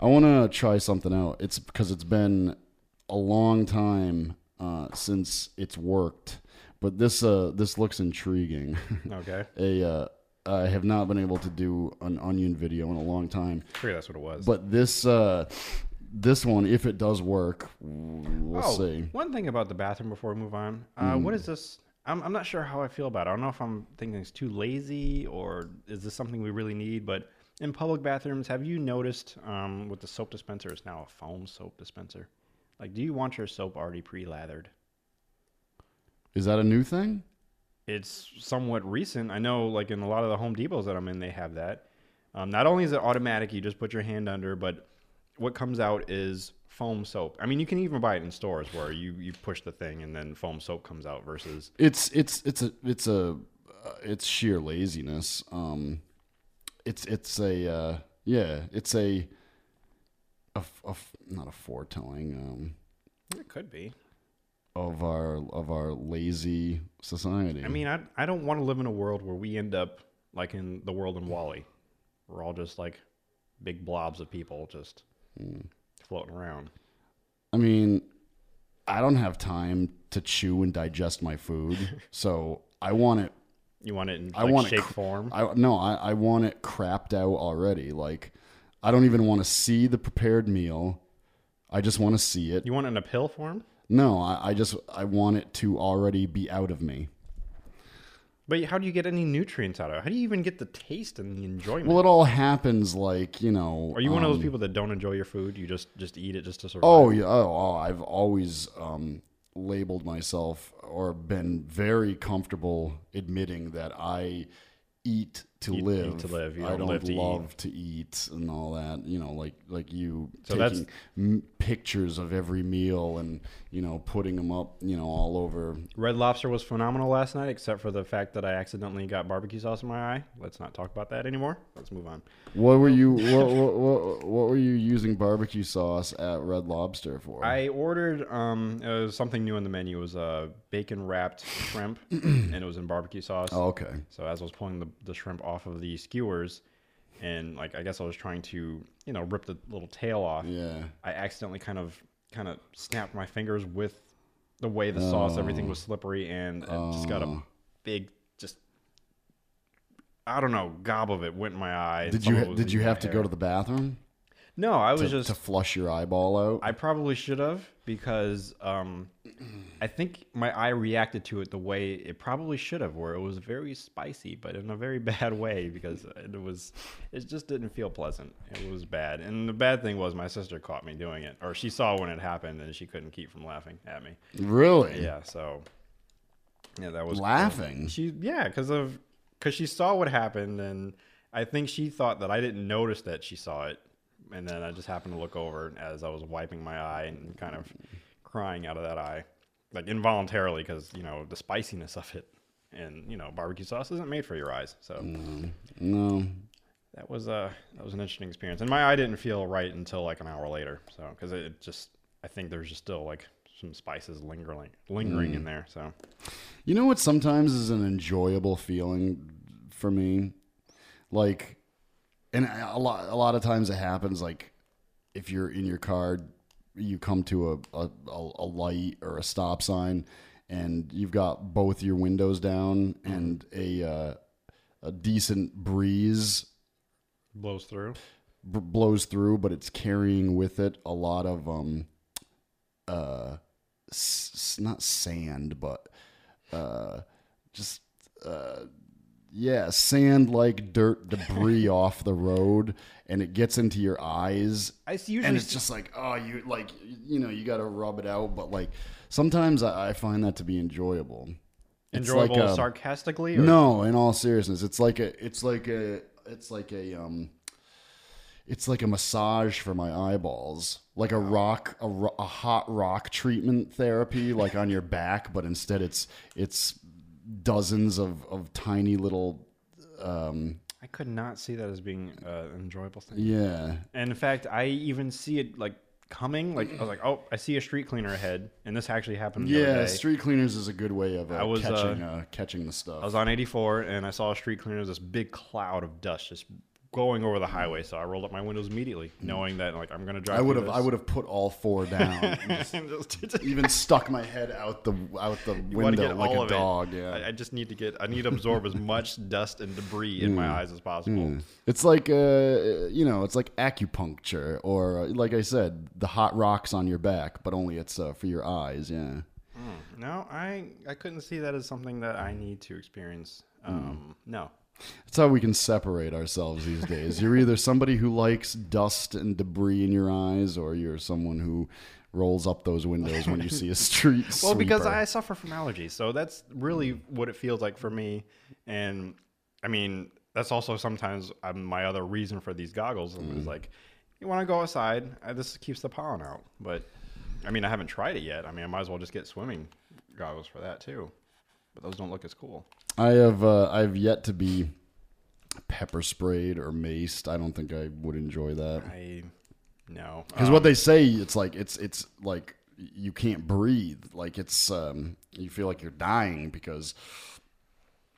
I want to try something out. It's because it's been a long time uh, since it's worked. But this uh, this looks intriguing. <laughs> Okay. a uh, I have not been able to do an onion video in a long time. Figured that's what it was. But this uh, this one, if it does work, we'll oh, see. one thing about the bathroom before we move on. Uh, Mm. is this? I'm, I'm not sure how I feel about it. I don't know if I'm thinking it's too lazy or is this something we really need. But in public bathrooms, have you noticed um, with the soap dispenser, it's now a foam soap dispenser? Like, do you want your soap already pre-lathered? Is that a new thing? It's somewhat recent. I know, like in a lot of the Home Depots that I'm in, they have that. Um, not only is it automatic, you just put your hand under, but what comes out is foam soap. I mean, you can even buy it in stores where you, you push the thing and then foam soap comes out versus It's it's it's a it's a uh, it's sheer laziness. Um, it's it's a uh, yeah, it's a, a, f- a f- not a foretelling um, it could be. Of our of our lazy society. I mean, I I don't want to live in a world where we end up like in the world in WALL-E. We're all just like big blobs of people just hmm. floating around. I mean, I don't have time to chew and digest my food, <laughs> so I want it. You want it in I like, want shake it form? I no, I, I want it crapped out already. Like I don't even want to see the prepared meal. I just want to see it. You want it in a pill form? No, I, I just I want it to already be out of me. But how do you get any nutrients out of it? How do you even get the taste and the enjoyment? Well, it all happens like you know. Are you one of those um, people that don't enjoy your food? You just just eat it just to survive? Oh yeah. Oh, oh I've always um, labeled myself or been very comfortable admitting that I eat to Eat- eat live. to live. You I don't live to eat. love to eat and all that. You know, like like you So that's- taking m- pictures of every meal and you know putting them up. You know, all over. Red Lobster was phenomenal last night, except for the fact that I accidentally got barbecue sauce in my eye. Let's not talk about that anymore. Let's move on. What were you? what, what, what, what were you using barbecue sauce at Red Lobster for? I ordered um, it was something new on the menu. It was uh, bacon wrapped shrimp, <clears throat> and it was in barbecue sauce. Oh, okay. So as I was pulling the, the shrimp off of the skewers, and like I guess I was trying to you know rip the little tail off. Yeah. I accidentally kind of kind of snapped my fingers with the way the sauce. Oh. Everything Oh. was slippery, and it just got a Oh. big just. I don't know, gob of it went in my eye. Did you of it was did you have to hair. go to the bathroom? No, I was to, just to flush your eyeball out. I probably should have because um, I think my eye reacted to it the way it probably should have, where it was very spicy, but in a very <laughs> bad way because it was it just didn't feel pleasant. It was bad, and the bad thing was my sister caught me doing it, or she saw when it happened, and she couldn't keep from laughing at me. Really? Yeah. So yeah, that was Laughing? She yeah, because of because she saw what happened, and I think she thought that I didn't notice that she saw it, and then I just happened to look over as I was wiping my eye and kind of crying out of that eye, like involuntarily, because you know the spiciness of it, and you know barbecue sauce isn't made for your eyes, so no. that was a that was an interesting experience, and my eye didn't feel right until like an hour later, so because it just I think there's just still like some spices lingering lingering in Mm. there, so. You know what sometimes is an enjoyable feeling for me? Like and a lot a lot of times it happens like if you're in your car you come to a a, a light or a stop sign and you've got both your windows down and a uh, a decent breeze blows through. b- blows through but it's carrying with it a lot of um uh s- not sand but uh just uh yeah sand like dirt debris <laughs> off the road and it gets into your eyes I usually and it's just like oh you like you know you got to rub it out but like sometimes I, I find that to be enjoyable It's like Enjoyable a- sarcastically? Or? no in all seriousness it's like a it's like a it's like a um it's like a massage for my eyeballs like a rock a, a hot rock treatment therapy like on your back but instead it's it's dozens of of tiny little um I could not see that as being uh, an enjoyable thing. Yeah. And in fact, I even see it like coming. Like I was like, oh, I see a street cleaner ahead, and this actually happened. The other yeah day. street cleaners is a good way of uh, I was, uh, catching uh, catching the stuff I was on 84 and I saw a street cleaner, this big cloud of dust just going over the highway. So I rolled up my windows immediately, knowing that like I'm gonna drive. I would have this. I would have put all four <laughs> down and <laughs> just even stuck my head out the out the You window get like a of it. dog yeah I, I just need to get. I need to absorb as much <laughs> dust and debris in my Mm. eyes as possible. Mm. It's like uh, you know, it's like acupuncture, or uh, like I said, the hot rocks on your back, but only it's uh, for your eyes. Yeah. Mm. No, I I couldn't see that as something that I need to experience. Mm. Um, No. That's how we can separate ourselves these days. You're either somebody who likes dust and debris in your eyes, or you're someone who rolls up those windows when you see a street. <laughs> Well, because. I suffer from allergies, so that's really what it feels like for me. And I mean, that's also sometimes um, my other reason for these goggles Mm. is like, you want to go outside. Uh, this keeps the pollen out. But I mean, I haven't tried it yet. I mean, I might as well just get swimming goggles for that too. But those don't look as cool. I have uh, I've yet to be pepper sprayed or maced. I don't think I would enjoy that. I no because Um, what they say it's like it's it's like you can't breathe. Like it's um, you feel like you're dying because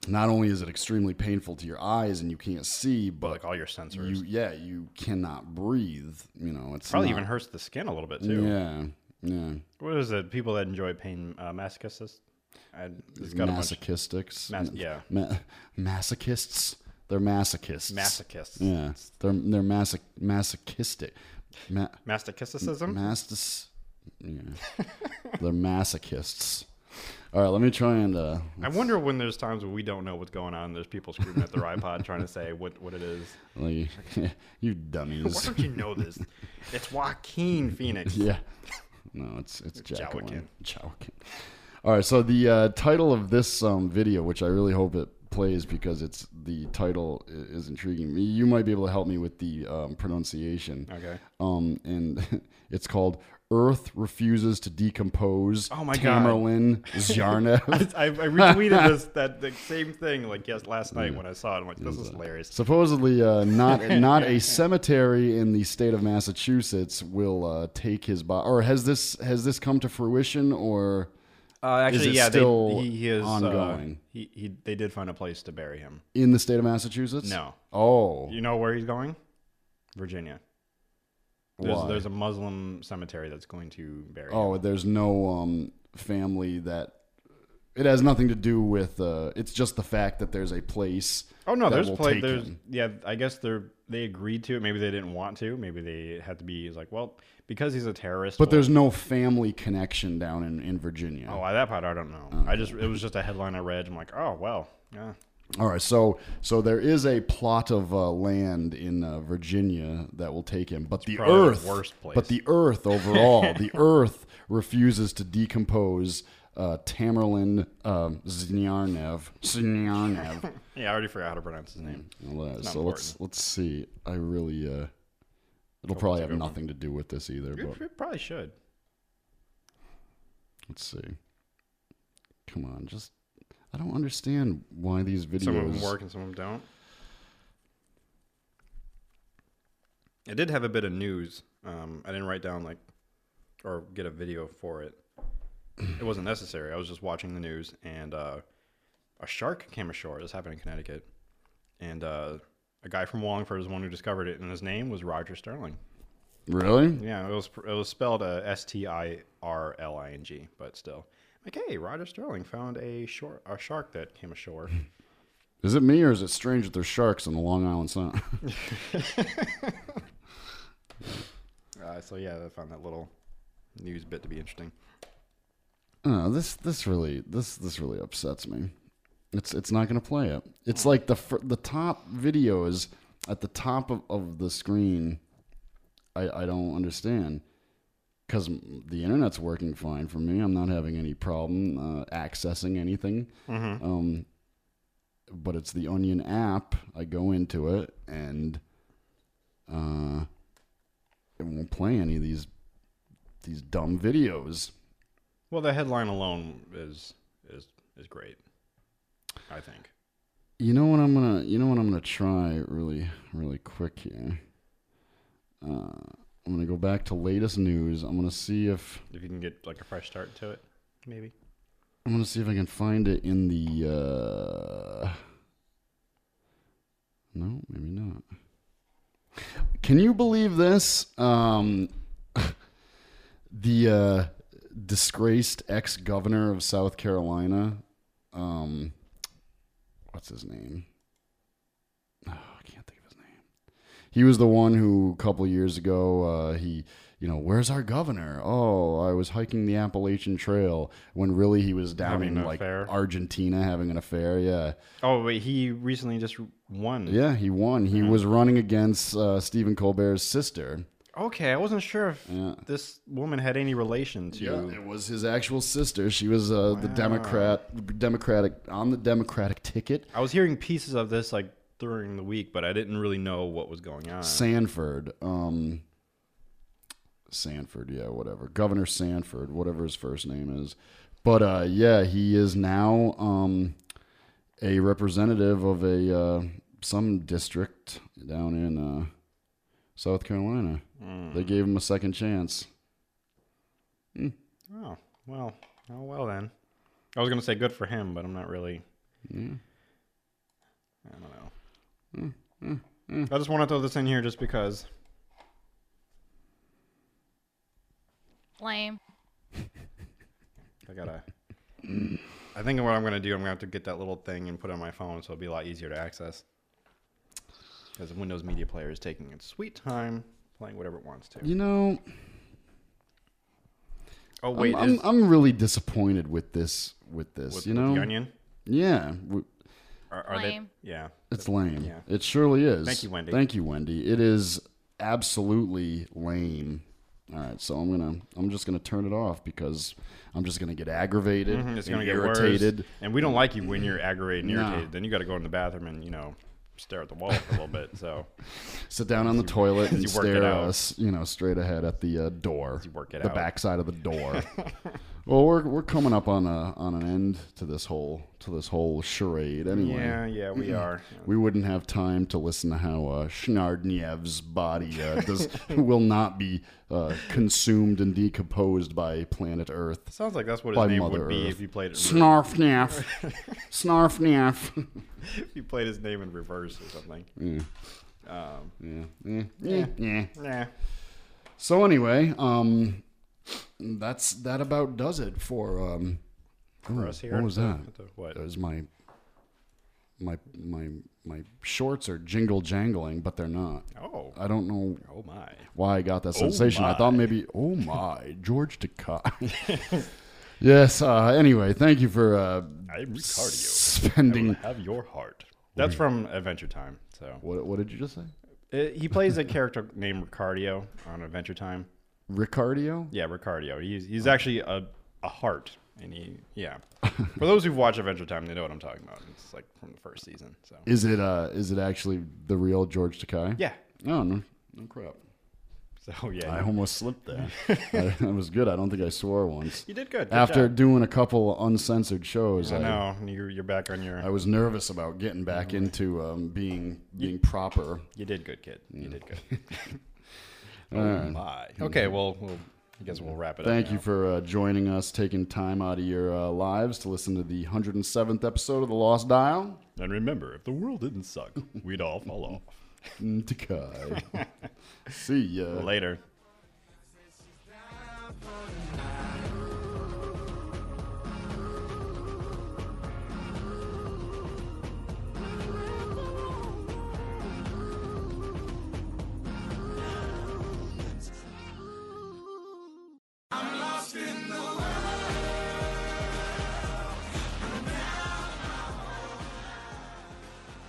not only is it extremely painful to your eyes and you can't see, but like all your sensors. You, yeah, you cannot breathe. You know, it's probably not- even hurts the skin a little bit too. Yeah, yeah. What is it? People that enjoy pain, uh, masochists. I, it's got a bunch- Masochistics. Mas- yeah. Ma- masochists. They're masochists. Masochists. Yeah. They're they're masoch- masochistic. Ma- Masochism? Mastis. Yeah. They're masochists. All right, let me try and. Uh, I wonder when there's times when we don't know what's going on. There's people screaming at their iPod trying to say what, what it is. like, <laughs> you dummies. Why don't you know this? It's Joaquin Phoenix. <laughs> Yeah. No, it's it's It's Jacqueline. Joaquin. Joaquin. All right, so the uh, title of this um, video, which I really hope it plays because it's the title is intriguing me. You might be able to help me with the um, pronunciation. Okay. Um, and <laughs> it's called "Earth Refuses to Decompose." Oh my God. Tamerlan. <laughs> I, I retweeted this that the same thing like yes last night when I saw it. I'm like, this is hilarious. Supposedly, uh, not <laughs> not a cemetery in the state of Massachusetts will uh, take his body. Or has this has this come to fruition? Or Uh, actually, yeah, still they, he, he is ongoing Uh, he, he they did find a place to bury him. in the state of Massachusetts? No. Oh, You know where he's going? Virginia. There's, Why? there's a Muslim cemetery that's going to bury him. oh, there's no um, family that. It has nothing to do with. Uh, it's just the fact that there's a place. Oh no, there's play. There's him. yeah. I guess they're they agreed to it. Maybe they didn't want to. Maybe they had to be. He's like, well, because he's a terrorist. But we'll- there's no family connection down in, in Virginia. Oh, that part I don't know. I just it was just a headline I read. I'm like, oh well, yeah. All right, so so there is a plot of uh, land in uh, Virginia that will take him, but the probably the Earth, worst place. but the Earth overall, the <laughs> Earth refuses to decompose uh, Tamerlan um, Znyarnev. Znyarnev. <laughs> Yeah, I already forgot how to pronounce his name. Well, uh, so let's let's see. I really, uh, it'll Hope probably have good one. nothing to do with this either. It, But it probably should. let's see. Come on, just I don't understand why these videos. Some of them work and some of them don't. I did have a bit of news. Um, I didn't write down like or get a video for it. It wasn't necessary. I was just watching the news, and uh, a shark came ashore. This happened in Connecticut, and uh, a guy from Wallingford is the one who discovered it, and his name was Roger Sterling. Really? Yeah, it was it was spelled uh, S T I R L I N G, but still, like, hey, Roger Sterling found a shore a shark that came ashore. <laughs> Is it me or is it strange that there's sharks in the Long Island Sound? <laughs> <laughs> Uh, so yeah, I found that little news bit to be interesting. Uh, this this really this this really upsets me. It's it's not going to play it. It's like the fir- the top videos at the top of, of the screen. I I don't understand because the internet's working fine for me. I'm not having any problem uh, accessing anything. Mhm. Um, but it's the Onion app. I go into it and uh, it won't play any of these these dumb videos. Well, the headline alone is is is great. I think. You know what I'm gonna you know what I'm gonna try really really quick here. Uh, I'm gonna go back to latest news. I'm gonna see if If you can get like a fresh start to it, maybe. I'm gonna see if I can find it in the. Uh... No, maybe not. Can you believe this? Um, <laughs> the uh, disgraced ex governor of South Carolina. Um, what's his name? Oh, I can't think of his name. He was the one who a couple years ago uh, he you know where's our governor? Oh, I was hiking the Appalachian Trail when really he was down Having in an like affair? Argentina having an affair. Yeah, Oh wait, he recently just won. yeah, he won. He was running against uh, Stephen Colbert's sister. Okay, I wasn't sure if Yeah. this woman had any relation to. Yeah, it was his actual sister. She was uh, the Democrat, Democratic on the Democratic ticket. I was hearing pieces of this like during the week, but I didn't really know what was going on. Sanford, um, Sanford, yeah, whatever. Governor Sanford, whatever his first name is. But uh, yeah, he is now um, a representative of a uh, some district down in uh, South Carolina. They mm. gave him a second chance. Hmm. Oh well, oh well then. I was gonna say good for him, but I'm not really. Yeah. I don't know. Hmm, hmm, I just want to throw this in here just because. Lame. I gotta. I think what I'm gonna do, I'm gonna have to get that little thing and put it on my phone, so it'll be a lot easier to access. Because Windows Media Player is taking its sweet time playing whatever it wants to. You know, Oh wait, I'm, is- I'm, I'm really disappointed with this. With this, With- you with know, the onion? Yeah, w- are, are Lame. they? Yeah, it's lame. Yeah. It surely is. Thank you, Wendy. Thank you, Wendy. It is absolutely lame. All right, so I'm gonna I'm just gonna turn it off because I'm just gonna get aggravated. Mhm, it's and gonna get irritated. worse. And we don't like you when you're aggravated and No. irritated. Then you got to go in the bathroom and you know stare at the wall for a little bit. So <laughs> Sit down on the toilet and you stare, uh, you know, straight ahead at the uh, door. you work it the out. backside of the door. <laughs> well, we're we're coming up on a on an end to this whole to this whole charade. Anyway, Yeah, yeah, we are. we wouldn't have time to listen to how uh, Schnardniev's body uh, does <laughs> <laughs> will not be uh, consumed and decomposed by planet Earth. Sounds like that's what his name Mother would be Earth. if you played it. Snarfnaff, Snarfnaff. <laughs> if you played his name in reverse or something. Yeah. Um, yeah, yeah, yeah. yeah. So anyway, um, that's that about does it for um. For ooh, us here What was that? the what? That was my my my my shorts are jingle jangling, but they're not. Oh. I don't know. Oh my. Why I got that Oh sensation? I thought maybe. Oh <laughs> my, George Takei. <laughs> yes. Uh, anyway, thank you for uh, I'm Ricardio. spending. I have your heart. That's from Adventure Time. So What What did you just say? Uh, he plays a character <laughs> named Ricardio on Adventure Time. Ricardio. Yeah, Ricardio. He's he's actually a a heart, and he yeah. For those who've watched Adventure Time, they know what I'm talking about. It's like from the first season. So Is it uh is it actually the real George Takei? Yeah. Oh no, no crap. so yeah. I almost slipped there. <laughs> I, that was good. I don't think I swore once. You did good. Good After job. doing a couple uncensored shows, I know you're you're back on your. I was nervous about getting back into um, being being proper. You did good, kid. You did good. <laughs> All oh right. my. Okay, well, we'll I guess we'll wrap it up. Thank you for uh, joining us, taking time out of your uh, lives to listen to the 107th episode of The Lost Dial. And remember, if the world didn't suck, <laughs> we'd all fall off. Takei. <laughs> See ya. Later.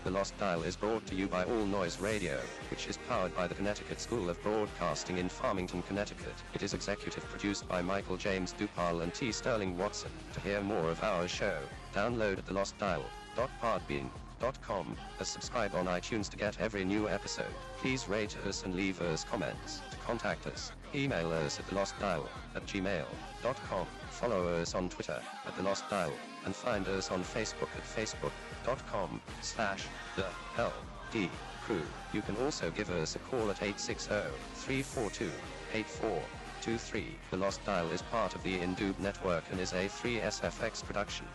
The Lost Dial is brought to you by All Noise Radio, which is powered by the Connecticut School of Broadcasting in Farmington, Connecticut. It is executive produced by Michael James Dupal and T. Sterling Watson. To hear more of our show, download at thelostdial.podbean.com or subscribe on iTunes to get every new episode. Please rate us and leave us comments. To contact us, email us at thelostdial at gmail.com. Follow us on Twitter at The Lost Dial and find us on Facebook at facebook.com slash the LD crew. You can also give us a call at 860-342-8423. The Lost Dial is part of the Indube network and is a 3SFX production.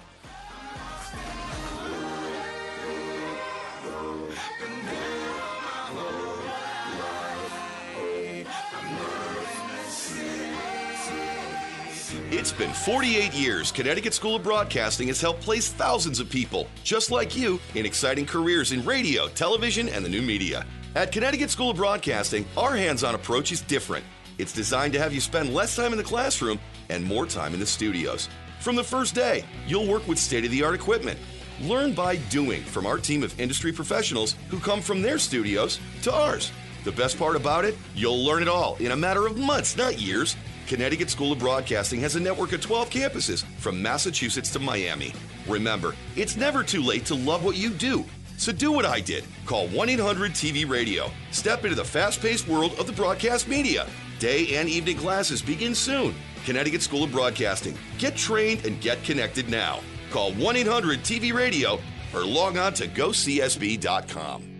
It's been 48 years Connecticut School of Broadcasting has helped place thousands of people, just like you, in exciting careers in radio, television, and the new media. At Connecticut School of Broadcasting, our hands on approach is different. It's designed to have you spend less time in the classroom and more time in the studios. From the first day, you'll work with state of the art equipment. Learn by doing from our team of industry professionals who come from their studios to ours. The best part about it, you'll learn it all in a matter of months, not years. Connecticut School of Broadcasting has a network of 12 campuses from Massachusetts to Miami. Remember, it's never too late to love what you do. So do what I did. Call 1 800 TV Radio. Step into the fast paced world of the broadcast media. Day and evening classes begin soon. Connecticut School of Broadcasting. Get trained and get connected now. Call 1 800 TV Radio or log on to gocsb.com.